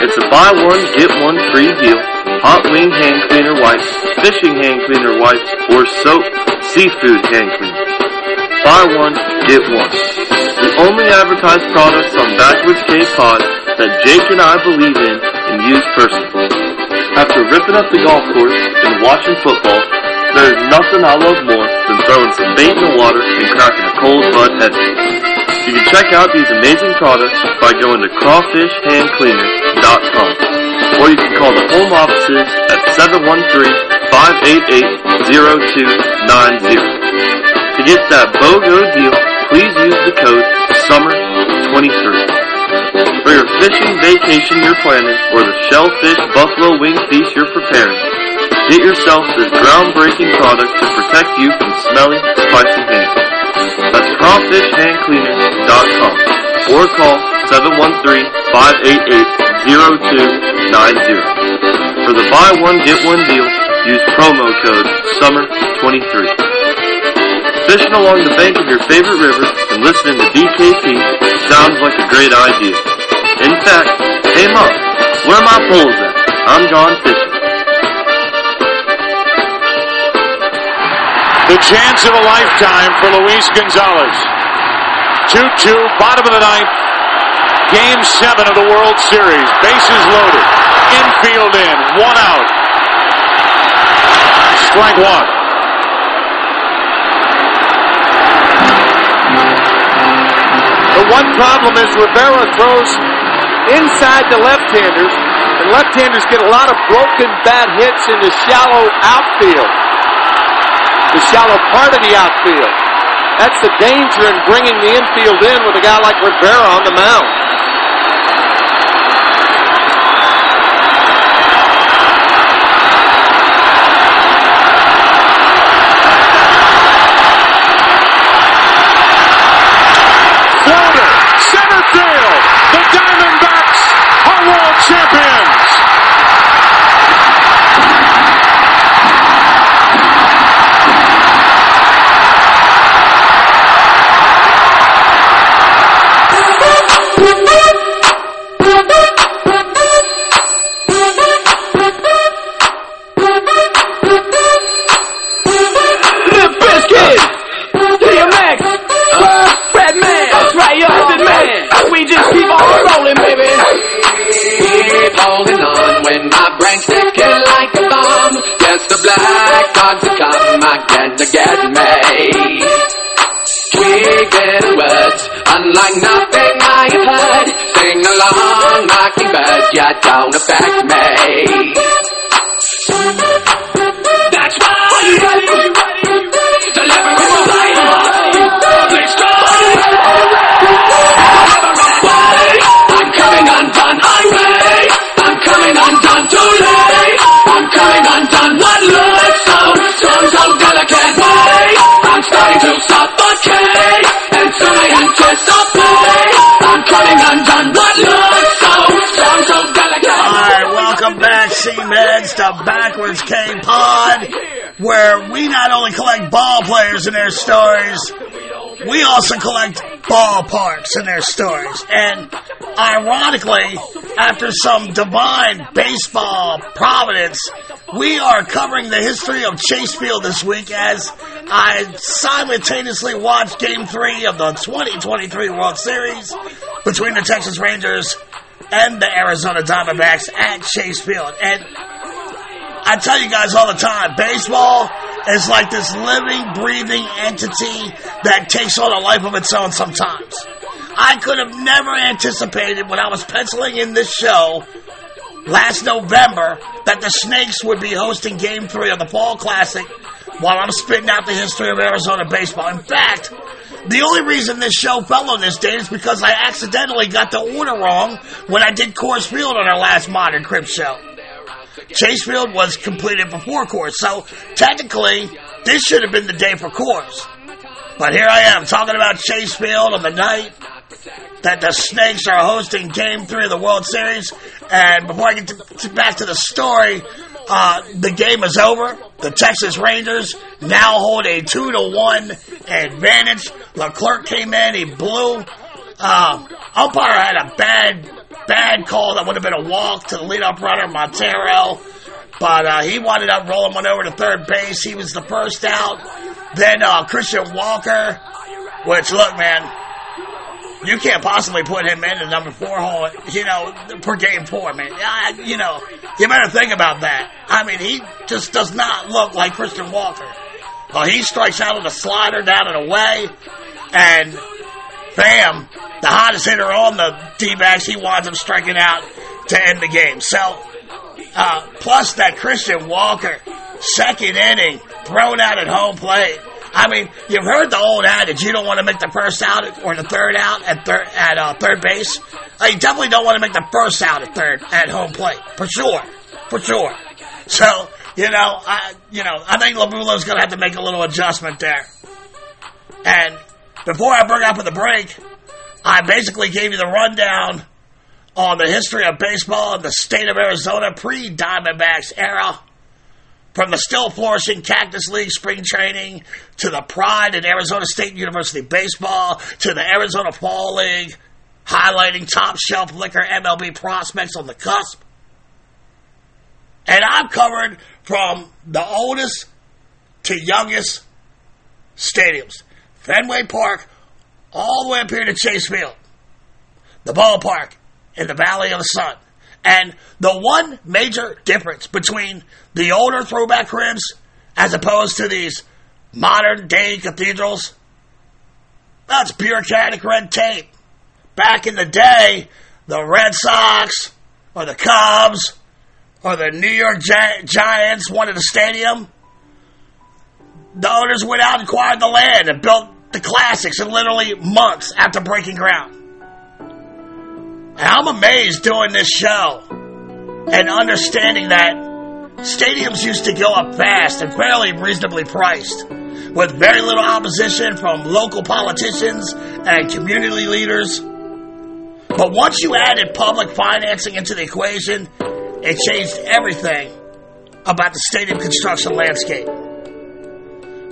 It's a buy one, get one free deal, hot wing hand cleaner wipes, fishing hand cleaner wipes, or soap, seafood hand cleaner. Buy one, get one. Only advertise products on Backwards K Pod that Jake and I believe in and use personally. After ripping up the golf course and watching football, there is nothing I love more than throwing some bait in the water and cracking a cold Bud Heavy. You can check out these amazing products by going to crawfishhandcleaner.com or you can call the home offices at 713-588-0290. To get that BOGO deal, please use the code SUMMER23. For your fishing vacation you're planning or the shellfish buffalo wing feast you're preparing, Get yourself this groundbreaking product to protect you from smelly, spicy hands. That's crawfishhandcleaner.com or call 713-588-0290. For the buy one get one deal, use promo code SUMMER23. Fishing along the bank of your favorite river and listening to BKP sounds like a great idea. In fact, hey mom, where are my poles at? I'm gone fishing. The chance of a lifetime for Luis Gonzalez. 2-2, bottom of the ninth. Game seven of the World Series. Bases loaded. Infield in. One out. Strike one. The one problem is Rivera throws inside the left-handers, and left-handers get a lot of broken bat hits in the shallow outfield the shallow part of the outfield. That's the danger in bringing the infield in with a guy like Rivera on the mound. Yeah, don't affect me. Meds to Backwards K Pod, where we not only collect ball players and their stories, we also collect ballparks and their stories. And ironically, after some divine baseball providence, we are covering the history of Chase Field this week as I simultaneously watched Game 3 of the 2023 World Series between the Texas Rangers and the Arizona Diamondbacks at Chase Field. And I tell you guys all the time, baseball is like this living, breathing entity that takes on a life of its own sometimes. I could have never anticipated when I was penciling in this show last November that the Snakes would be hosting Game 3 of the Fall Classic while I'm spitting out the history of Arizona baseball. In fact, the only reason this show fell on this date is because I accidentally got the order wrong when I did Coors Field on our last Modern Crib show. Chase Field was completed before Coors, so technically this should have been the day for Coors. But here I am talking about Chase Field on the night that the Snakes are hosting Game 3 of the World Series. And before I get to, to back to the story, uh, the game is over. The Texas Rangers now hold a 2 to 1 advantage. Leclerc came in, he blew. Uh, umpire had a bad, bad call that would have been a walk to the leadoff runner, Montero. But uh, he wound up rolling one over to third base. He was the first out. Then uh, Christian Walker, which, look, man, you can't possibly put him in the number four hole, you know, per game four, man. I, you know, you better think about that. I mean, he just does not look like Christian Walker. Well, he strikes out with a slider down and away, and bam, the hottest hitter on the D-backs, he winds up striking out to end the game. So, uh, plus that Christian Walker, second inning, thrown out at home plate. I mean, you've heard the old adage: you don't want to make the first out or the third out at third at uh, third base. Uh, you definitely don't want to make the first out at third at home plate for sure, for sure. So you know, I you know, I think Lovullo's going to have to make a little adjustment there. And before I bring up for the break, I basically gave you the rundown on the history of baseball in the state of Arizona pre Diamondbacks era. From the still flourishing Cactus League spring training to the pride in Arizona State University baseball to the Arizona Fall League, highlighting top shelf liquor MLB prospects on the cusp. And I've covered from the oldest to youngest stadiums Fenway Park, all the way up here to Chase Field, the ballpark in the Valley of the Sun. And the one major difference between the older throwback cribs as opposed to these modern day cathedrals, that's bureaucratic red tape. Back in the day, the Red Sox or the Cubs or the New York Gi- Giants wanted a stadium. The owners went out and acquired the land and built the classics in literally months after breaking ground. And I'm amazed doing this show and understanding that stadiums used to go up fast and fairly reasonably priced, with very little opposition from local politicians and community leaders. But once you added public financing into the equation, it changed everything about the stadium construction landscape.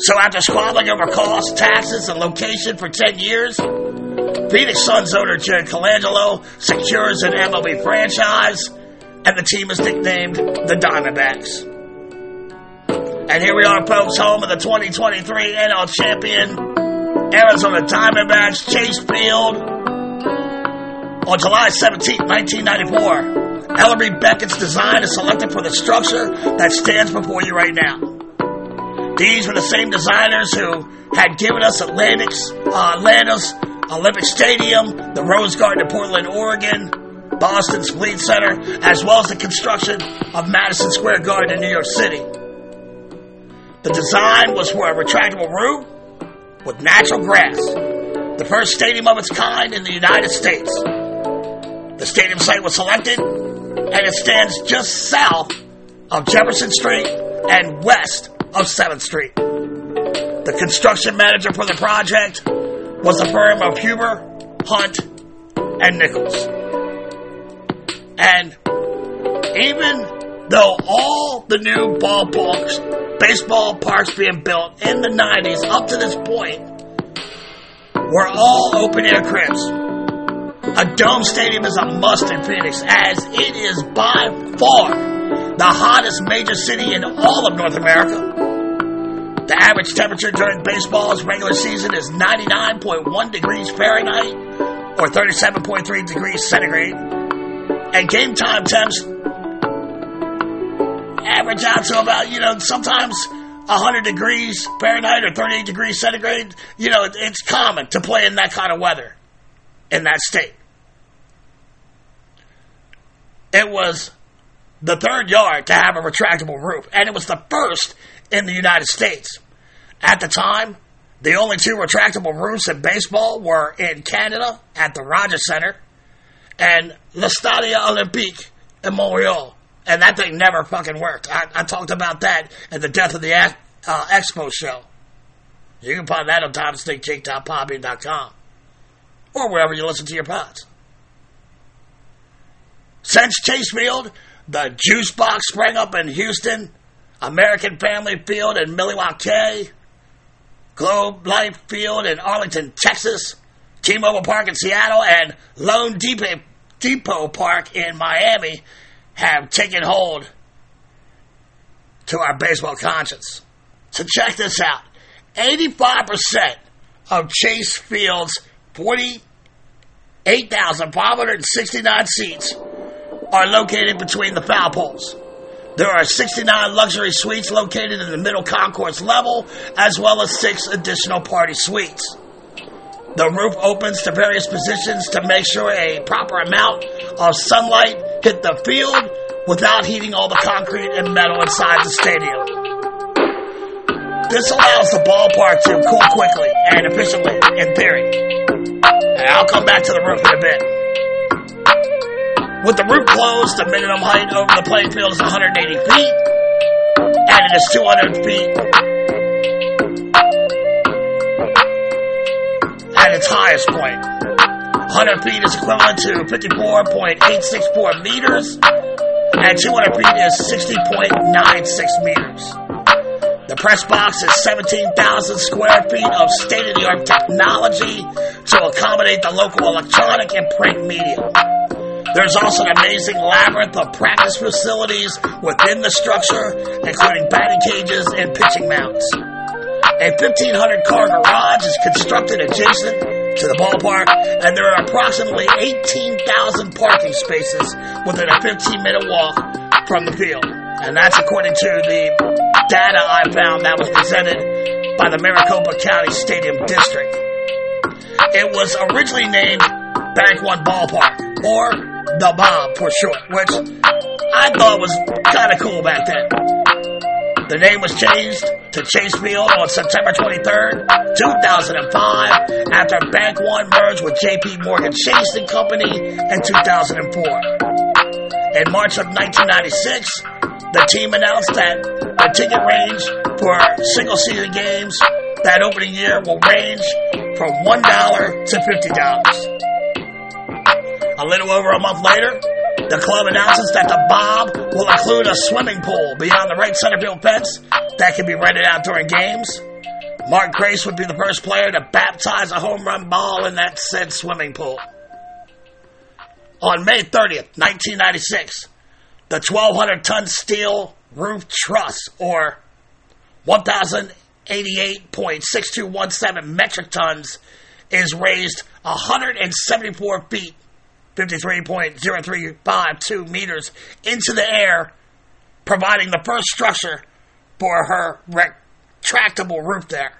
So after squabbling over costs, taxes, and location for 10 years, Phoenix Suns owner Jared Colangelo secures an MLB franchise, and the team is nicknamed the Diamondbacks. And here we are, folks, home of the 2023 NL champion, Arizona Diamondbacks, Chase Field. On July 17, 1994, Ellerbe Becket's design is selected for the structure that stands before you right now. These were the same designers who had given us Atlantic's, uh, Atlanta's Olympic Stadium, the Rose Garden in Portland, Oregon, Boston's Fleet Center, as well as the construction of Madison Square Garden in New York City. The design was for a retractable roof with natural grass, the first stadium of its kind in the United States. The stadium site was selected, and it stands just south of Jefferson Street and west of 7th Street. The construction manager for the project was the firm of Huber, Hunt, and Nichols. And even though all the new ballparks, baseball parks being built in the 90s up to this point were all open air cribs, a dome stadium is a must in Phoenix as it is by far the hottest major city in all of North America. The average temperature during baseball's regular season is 99.1 degrees Fahrenheit or 37.3 degrees centigrade. And game time temps average out to about, you know, sometimes 100 degrees Fahrenheit or 38 degrees centigrade. You know, it's common to play in that kind of weather in that state. It was the third yard to have a retractable roof, and it was the first in the United States. At the time, the only two retractable roofs in baseball were in Canada at the Rogers Center and the Stade Olympique in Montreal. And that thing never fucking worked. I, I talked about that at the Death of the uh, Expo show. You can find that on TomStickChick.podbean.com or wherever you listen to your pods. Since Chase Field, the Juice Box sprang up in Houston, American Family Field in Milwaukee, Globe Life Field in Arlington, Texas, T-Mobile Park in Seattle, and loanDepot, Depot Park in Miami have taken hold to our baseball conscience. So check this out. 85% of Chase Field's 48,569 seats are located between the foul poles. There are 69 luxury suites located in the middle concourse level, as well as six additional party suites. The roof opens to various positions to make sure a proper amount of sunlight hit the field without heating all the concrete and metal inside the stadium. This allows the ballpark to cool quickly and efficiently, in theory. And I'll come back to the roof in a bit. With the roof closed, the minimum height over the playing field is 180 feet, and it is 200 feet at its highest point. 100 feet is equivalent to 54.864 meters, and 200 feet is 60.96 meters. The press box is 17,000 square feet of state-of-the-art technology to accommodate the local electronic and print media. There's also an amazing labyrinth of practice facilities within the structure, including batting cages and pitching mounts. A 1,500 car garage is constructed adjacent to the ballpark, and there are approximately 18,000 parking spaces within a 15 minute walk from the field. And that's according to the data I found that was presented by the Maricopa County Stadium District. It was originally named Bank One Ballpark, or the Bob for short, which I thought was kind of cool back then. The name was changed to Chase Field on September 23rd, 2005, after Bank One merged with JP Morgan Chase and Company in 2004. In March of 1996, the team announced that the ticket range for single season games that opening year will range from $1 to $50. A little over a month later, the club announces that the Bob will include a swimming pool beyond the right center field fence that can be rented out during games. Mark Grace would be the first player to baptize a home run ball in that said swimming pool. On May 30th, 1996, the 1,200 ton steel roof truss, or 1,088.6217 metric tons, is raised 174 feet 53.0352 meters into the air, providing the first structure for her retractable roof there.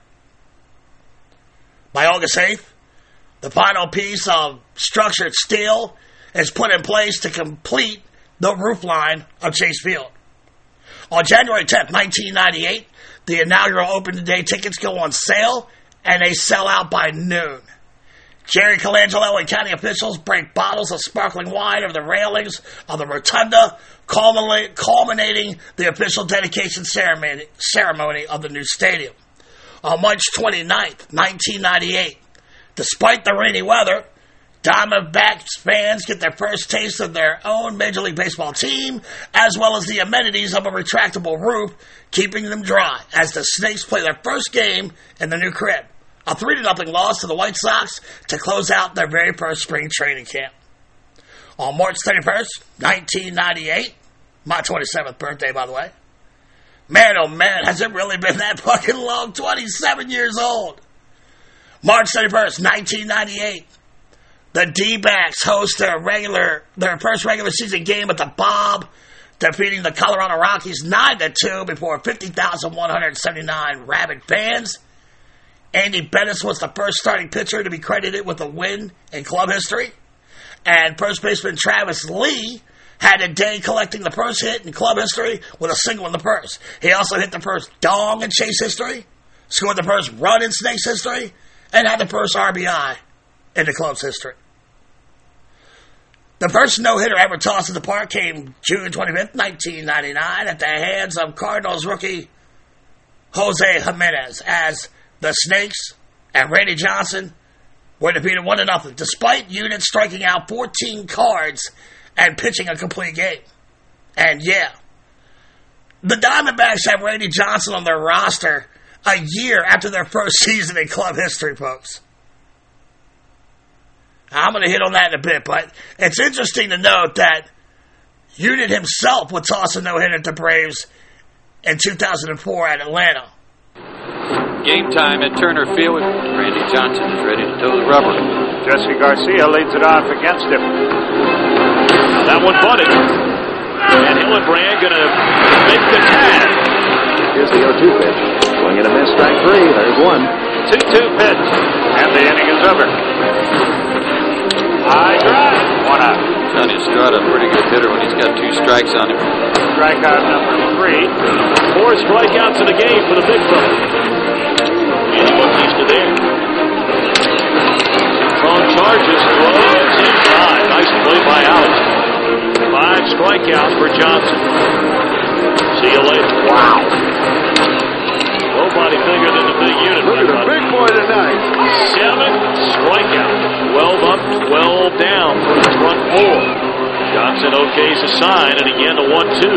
By August 8th, the final piece of structured steel is put in place to complete the roof line of Chase Field. On January 10th, 1998, the inaugural open day tickets go on sale and they sell out by noon. Jerry Colangelo and county officials break bottles of sparkling wine over the railings of the rotunda, culminating the official dedication ceremony, ceremony of the new stadium. On March 29th, 1998, despite the rainy weather, Diamondbacks fans get their first taste of their own Major League Baseball team, as well as the amenities of a retractable roof, keeping them dry as the Snakes play their first game in the new crib. A 3 0 loss to the White Sox to close out their very first spring training camp. On March 31st, 1998, my 27th birthday, by the way. Man, oh man, has it really been that <laughs> fucking long? 27 years old. March 31st, 1998. The D-backs host their regular, their first regular season game at the Bob, defeating the Colorado Rockies 9 to 2 before 50,179 rabid fans. Andy Benes was the first starting pitcher to be credited with a win in club history. And first baseman Travis Lee had a day collecting the first hit in club history with a single in the first. He also hit the first dong in Chase history, scored the first run in Snakes history, and had the first RBI in the club's history. The first no-hitter ever tossed in the park came June 25th, 1999 at the hands of Cardinals rookie Jose Jimenez as the Snakes and Randy Johnson were defeated 1 0, despite units striking out 14 cards and pitching a complete game. And yeah, the Diamondbacks have Randy Johnson on their roster a year after their first <laughs> season in club history, folks. I'm going to hit on that in a bit, but it's interesting to note that Unit himself would toss a no-hitter to Braves in 2004 at Atlanta. Game time at Turner Field. Randy Johnson is ready to toe the rubber. Jesse Garcia leads it off against him. That one bunted. And Hillenbrand going to make the catch. Here's the 0-2 pitch. Swing and a miss, strike three. There's one. 2-2 pitch. And the inning is over. High drive. One out. Johnny Estrada, a pretty good hitter when he's got two strikes on him. Strikeout number three. Four strikeouts in the game for the big fella. Strikeouts for Johnson. See you later. Wow. Nobody bigger than the big unit. Look at the big boy tonight. Seven strikeouts. 12 up, 12 down for four. Johnson sign, and again the 1 2.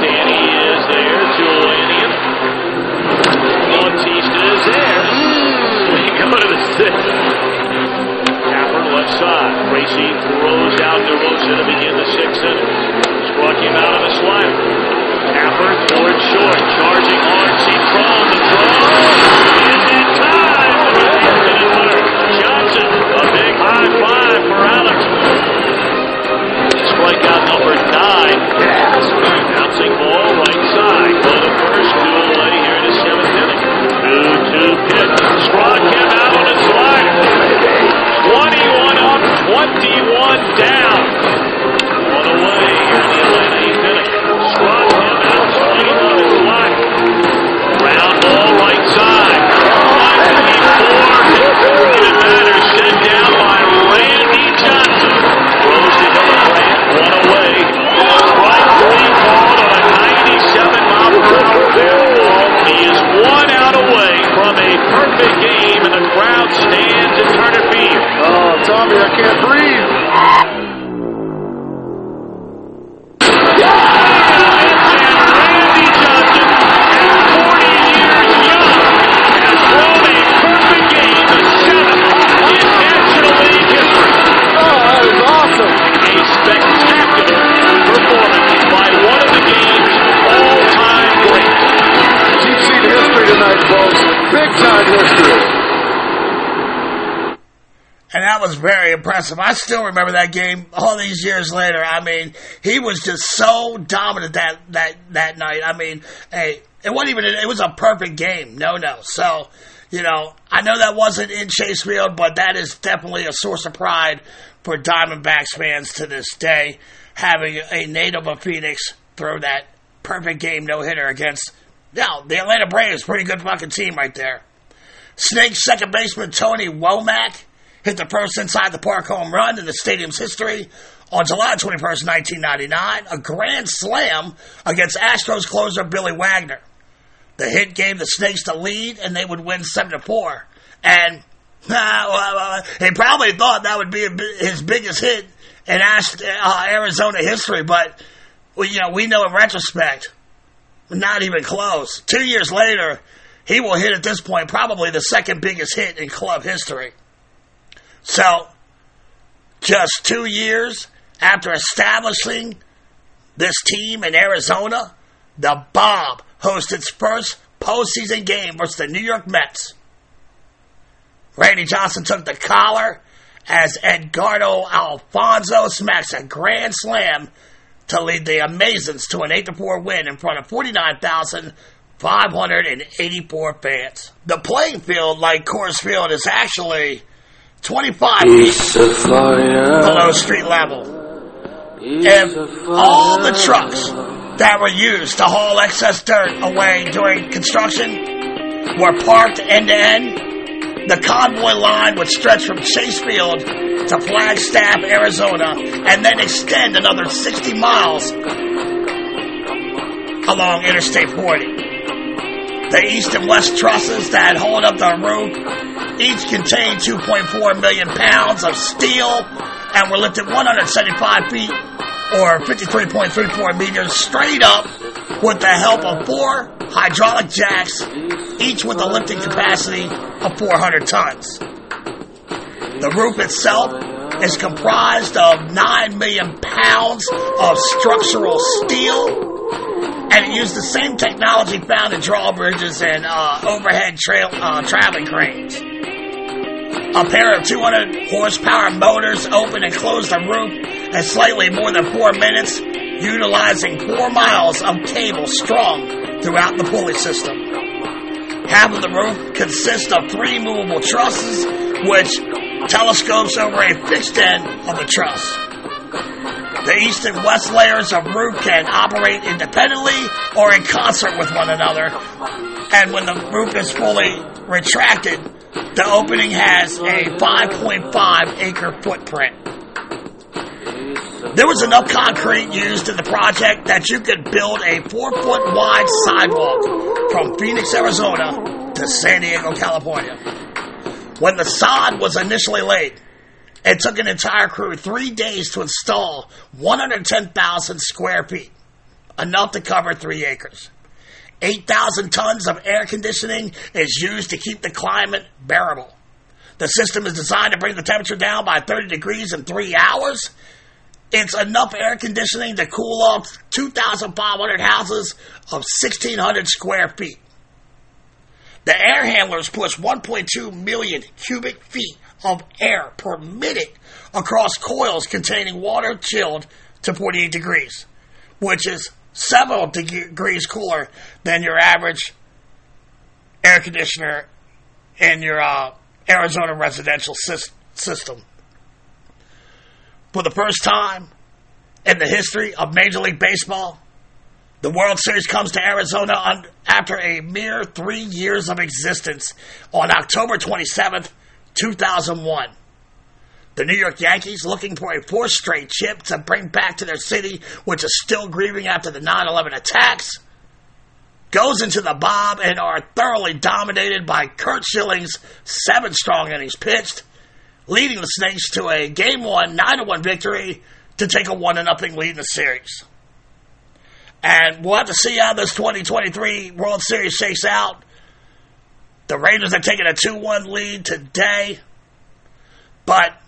Danny is there to Lanian. Bautista is there. We hmm. <laughs> go to the sixth. Tapper left side. Tracy throws out DeRosa to begin the sixth inning. Struck him out on a slider. Tapper towards short. Charging hard. See Cron. The throw. 21 down. One away here in the him out on. Ground ball right side. 94. It matters. Sent down by Randy Johnson. Throws. One away. Called on a 97 mile per hour fastball. He is one out away from a perfect game, and the crowd stands at Turner Field. Oh, Tommy, I can't breathe. That was very impressive. I still remember that game all these years later. I mean, he was just so dominant that that that night. I mean, hey, it wasn't even it was a perfect game. No, no. So, you know, I know that wasn't in Chase Field, but that is definitely a source of pride for Diamondbacks fans to this day, having a native of Phoenix throw that perfect game no hitter against. Now, the Atlanta Braves, pretty good fucking team right there. Snakes second baseman Tony Womack hit the first inside the park home run in the stadium's history on July 21st, 1999, a grand slam against Astros closer Billy Wagner. The hit gave the Snakes the lead, and they would win 7 to 4. And <laughs> uh, he probably thought that would be his biggest hit in uh, Arizona history, but you know we know in retrospect, not even close. Two years later, he will hit at this point probably the second biggest hit in club history. So, just two years after establishing this team in Arizona, the Bob hosts its first postseason game versus the New York Mets. Randy Johnson took the collar as Edgardo Alfonzo smacks a grand slam to lead the Amazons to an 8 4 win in front of 49,584 fans. The playing field, like Coors Field, is actually 25 feet below street level. And all the trucks that were used to haul excess dirt away during construction were parked end to end, the convoy line would stretch from Chase Field to Flagstaff, Arizona, and then extend another 60 miles along Interstate 40. The east and west trusses that hold up the roof each contain 2.4 million pounds of steel and were lifted 175 feet or 53.34 meters straight up with the help of four hydraulic jacks, each with a lifting capacity of 400 tons. The roof itself is comprised of 9 million pounds of structural steel and used the same technology found in drawbridges and uh, overhead trail, uh, traveling cranes. A pair of 200 horsepower motors opened and closed the roof in slightly more than four minutes, utilizing four miles of cable strung throughout the pulley system. Half of the roof consists of three movable trusses, which telescopes over a fixed end of the truss. The east and west layers of roof can operate independently or in concert with one another. And when the roof is fully retracted, the opening has a 5.5 acre footprint. There was enough concrete used in the project that you could build a four foot wide sidewalk from Phoenix, Arizona to San Diego, California. When the sod was initially laid, it took an entire crew three days to install 110,000 square feet, enough to cover three acres. 8,000 tons of air conditioning is used to keep the climate bearable. The system is designed to bring the temperature down by 30 degrees in three hours. It's enough air conditioning to cool off 2,500 houses of 1,600 square feet. The air handlers push 1.2 million cubic feet of air per minute across coils containing water chilled to 48 degrees, which is several degrees cooler than your average air conditioner in your uh, Arizona residential sy- system. For the first time in the history of Major League Baseball, the World Series comes to Arizona after a mere three years of existence on October 27th, 2001. The New York Yankees, looking for a fourth straight chip to bring back to their city, which is still grieving after the 9 11 attacks, goes into the Bob and are thoroughly dominated by Curt Schilling's seven strong innings pitched, leading the Snakes to a game one 9 1 victory to take a 1 0 lead in the series. And we'll have to see how this 2023 World Series shakes out. The Rangers are taking a 2 1 lead today. But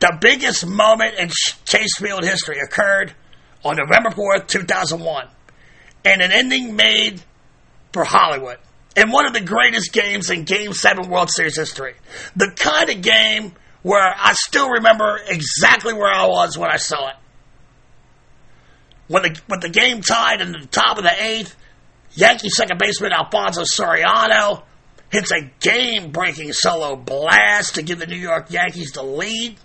the biggest moment in Chase Field history occurred on November 4th, 2001, and an ending made for Hollywood in one of the greatest games in Game 7 World Series history. The kind of game where I still remember exactly where I was when I saw it. When the, when the game tied in the top of the eighth, Yankee second baseman Alfonso Soriano hits a game breaking solo blast to give the New York Yankees the lead.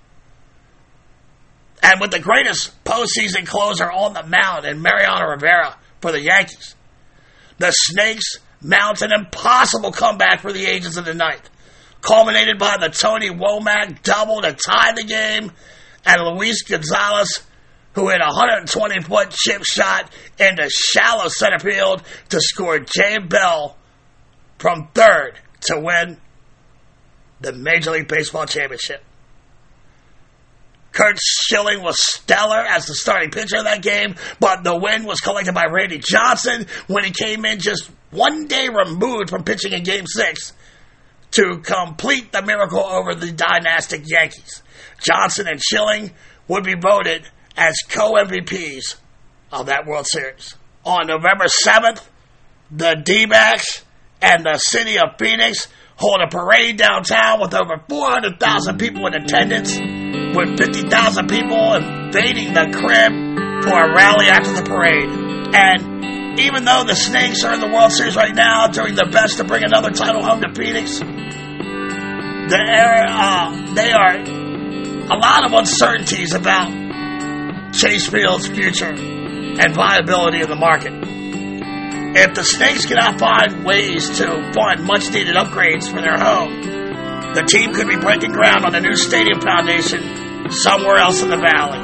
And with the greatest postseason closer on the mound in Mariano Rivera for the Yankees, the Snakes mount an impossible comeback for the ages of the ninth, culminated by the Tony Womack double to tie the game, and Luis Gonzalez, who hit a 120 foot chip shot into shallow center field to score Jay Bell from third to win the Major League Baseball championship. Curt Schilling was stellar as the starting pitcher of that game, but the win was collected by Randy Johnson when he came in just one day removed from pitching in Game 6 to complete the miracle over the dynastic Yankees. Johnson and Schilling would be voted as co-MVPs of that World Series. On November 7th, the D-backs and the city of Phoenix hold a parade downtown with over 400,000 people in attendance, with 50,000 people invading the crib for a rally after the parade. And even though the Snakes are in the World Series right now, doing their best to bring another title home to Phoenix, the uh, they are a lot of uncertainties about Chase Field's future and viability in the market. If the Snakes cannot find ways to fund much needed upgrades for their home, the team could be breaking ground on a new stadium foundation somewhere else in the valley.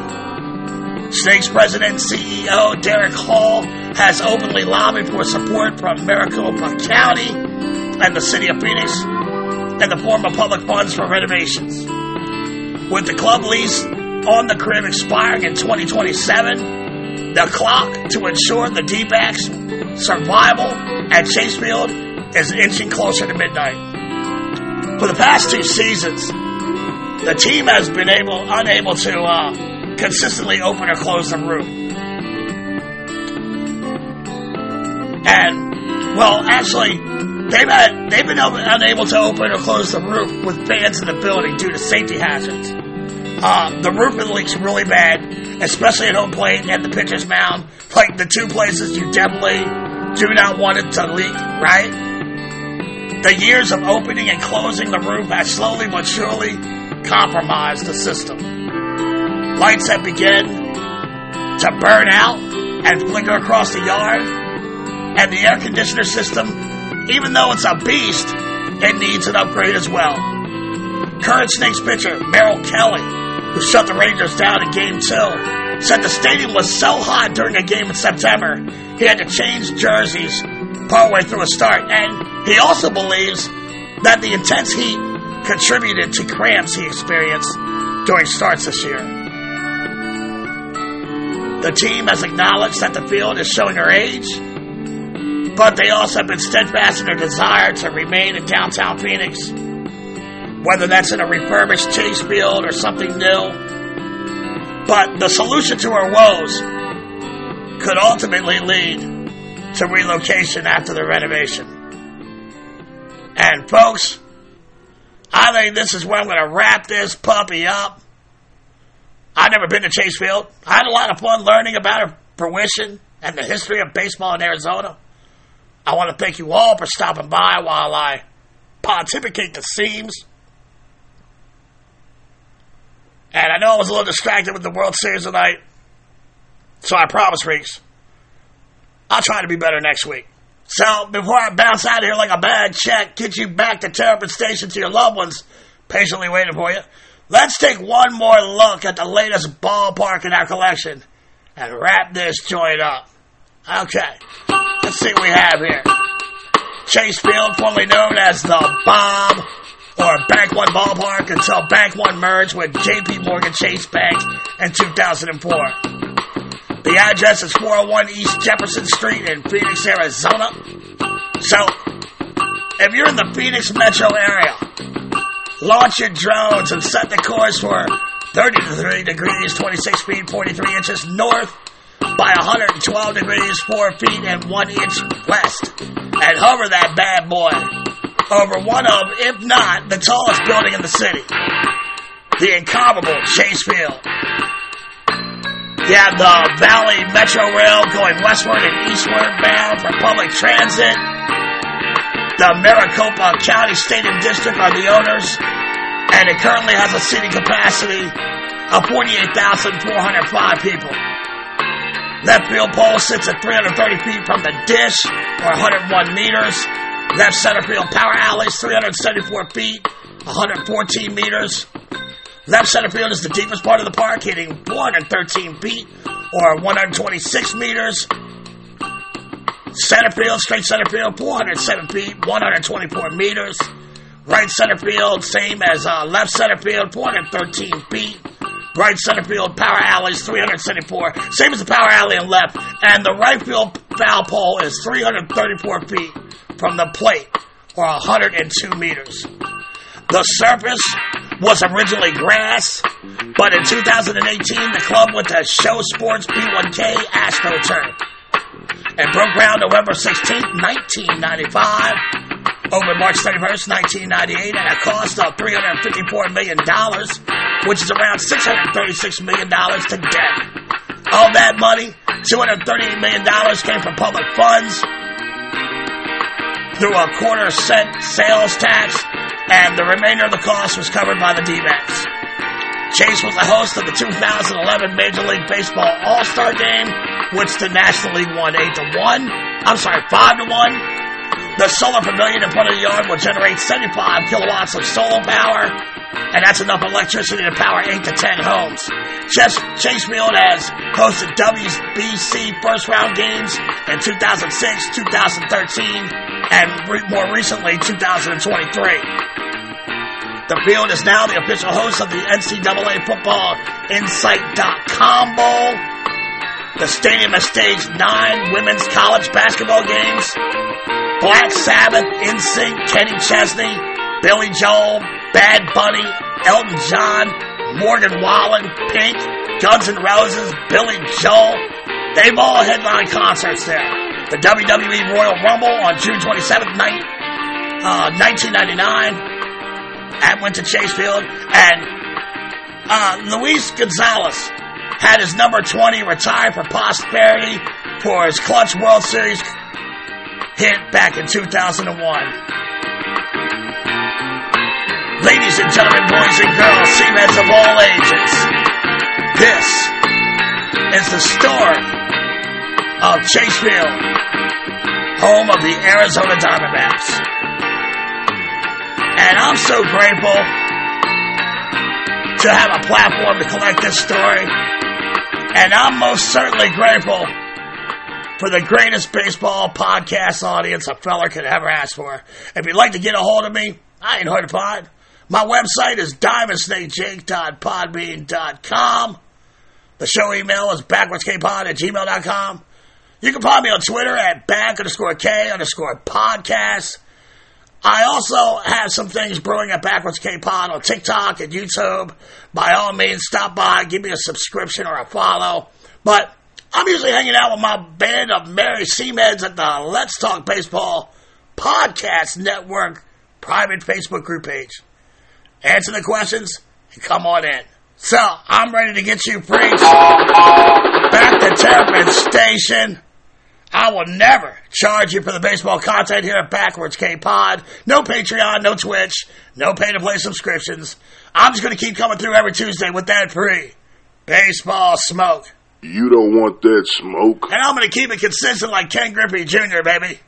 Snakes president and CEO Derek Hall has openly lobbied for support from Maricopa County and the city of Phoenix in the form of public funds for renovations. With the club lease on the crib expiring in 2027, the clock to ensure the D-backs survival at Chase Field is inching closer to midnight. For the past two seasons, the team has been able unable to uh, consistently open or close the roof. And well, actually, they've had they've been unable to open or close the roof with fans in the building due to safety hazards. Uh, the roof leaks really bad, especially at home plate and the pitcher's mound, like the two places you definitely do not want it to leak, right? The years of opening and closing the roof has slowly but surely compromised the system. Lights have begun to burn out and flicker across the yard, and the air conditioner system, even though it's a beast, it needs an upgrade as well. Current Snakes pitcher Merrill Kelly, who shut the Rangers down in Game 2, said the stadium was so hot during a game in September, he had to change jerseys partway through a start. And he also believes that the intense heat contributed to cramps he experienced during starts this year. The team has acknowledged that the field is showing her age, but they also have been steadfast in their desire to remain in downtown Phoenix, whether that's in a refurbished Chase Field or something new. But the solution to our woes could ultimately lead to relocation after the renovation. And folks, I think this is where I'm going to wrap this puppy up. I've never been to Chase Field. I had a lot of fun learning about her fruition and the history of baseball in Arizona. I want to thank you all for stopping by while I pontificate the seams and I know I was a little distracted with the World Series tonight. So I promise, Reeks, I'll try to be better next week. So before I bounce out of here like a bad check, get you back to Terrapin Station to your loved ones patiently waiting for you, let's take one more look at the latest ballpark in our collection and wrap this joint up. Okay, let's see what we have here. Chase Field, formerly known as the Bob or Bank One Ballpark until Bank One merged with JP Morgan Chase Bank in 2004. The address is 401 East Jefferson Street in Phoenix, Arizona. So, if you're in the Phoenix metro area, launch your drones and set the course for 33 degrees, 26 feet, 43 inches north by 112 degrees, 4 feet, and 1 inch west. And hover that bad boy over one of, if not, the tallest building in the city. The incomparable Chase Field. You have the Valley Metro Rail going westward and eastward bound for public transit. The Maricopa County Stadium District are the owners, and it currently has a seating capacity of 48,405 people. Left field pole sits at 330 feet from the dish, or 101 meters. Left center field power alleys, 374 feet, 114 meters. Left center field is the deepest part of the park, hitting 113 feet or 126 meters. Center field, straight center field, 407 feet, 124 meters. Right center field, same as uh, left center field, 413 feet. Right center field, power alleys, 374. Same as the power alley in left. And the right field foul pole is 334 feet from the plate, or 102 meters. The surface was originally grass, but in 2018, the club went to Shaw Sports B1K AstroTurf and broke ground November 16, 1995 over March 31st, 1998 at a cost of $354 million, which is around $636 million to debt. Of that money, $238 million came from public funds through a quarter cent sales tax, and the remainder of the cost was covered by the D-backs. Chase was the host of the 2011 Major League Baseball All-Star Game, which the National League won 8 to 1. I'm sorry, 5 to 1. The solar pavilion in front of the yard will generate 75 kilowatts of solar power, and that's enough electricity to power 8 to 10 homes. Chase, Chase has hosted WBC first round games in 2006, 2013, and re- more recently 2023. The field is now the official host of the NCAA Football Insight.com Bowl. The stadium has staged nine women's college basketball games. Black Sabbath, NSYNC, Kenny Chesney, Billy Joel, Bad Bunny, Elton John, Morgan Wallen, Pink, Guns N' Roses, Billy Joel. They've all headlined concerts there. The WWE Royal Rumble on June 27th, night, uh, 1999 and went to Chase Field, and uh, Luis Gonzalez had his number 20 retired for posterity for his clutch World Series hit back in 2001. Ladies and gentlemen, boys and girls, Seamans of all ages, this is the story of Chase Field, home of the Arizona Diamondbacks. And I'm so grateful to have a platform to collect this story. And I'm most certainly grateful for the greatest baseball podcast audience a fella could ever ask for. If you'd like to get a hold of me, I ain't hard to find. My website is diamondsnakejake.podbean.com. The show email is backwardskpod at gmail.com. You can find me on Twitter at back underscore K underscore podcast. I also have some things brewing at Backwards K-Pod on TikTok and YouTube. By all means, stop by, give me a subscription or a follow. But I'm usually hanging out with my band of merry Seameds at the Let's Talk Baseball Podcast Network private Facebook group page. Answer the questions and come on in. So, I'm ready to get you freaks back to Terrapin Station. I will never charge you for the baseball content here at Backwards K Pod. No Patreon, no Twitch, no pay to play subscriptions. I'm just going to keep coming through every Tuesday with that free baseball smoke. You don't want that smoke. And I'm going to keep it consistent like Ken Griffey Jr., baby.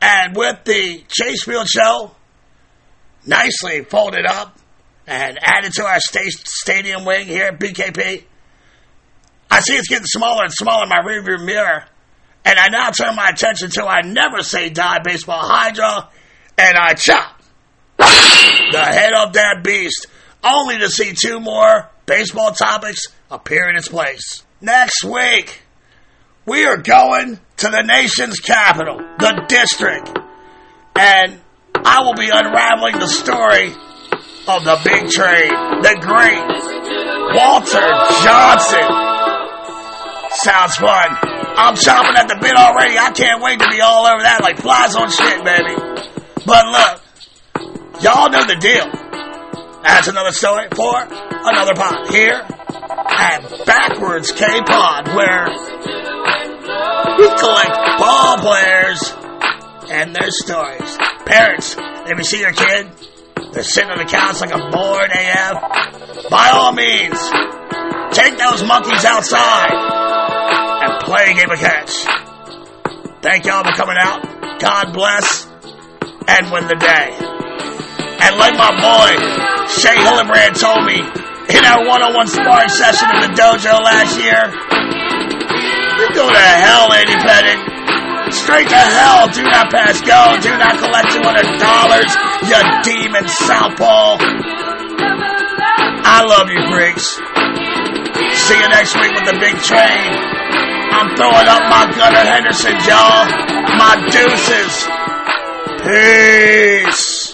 And with the Chase Field show nicely folded up and added to our stadium wing here at BKP, I see it's getting smaller and smaller in my rearview mirror. And I now turn my attention to I never say die baseball hydra, and I chop the head of that beast, only to see two more baseball topics appear in its place. Next week, we are going to the nation's capital, the district, and I will be unraveling the story of the Big Train, the great Walter Johnson. Sounds fun. I'm chomping at the bit already. I can't wait to be all over that like flies on shit, baby. But look, y'all know the deal. That's another story for another pod here at Backwards K Pod, where we collect ball players and their stories. Parents, if you see your kid, they're sitting on the couch like a bored AF. By all means, take those monkeys outside and play a game of catch. Thank y'all for coming out. God bless and win the day. And like my boy Shea Hillenbrand told me in our one-on-one sparring session in the dojo last year, you go to hell, Andy Pettitte. Straight to hell, do not pass go, do not collect $200, you demon southpaw. I love you, Briggs. See you next week with the big train. I'm throwing up my Gunnar Henderson, y'all. My deuces. Peace.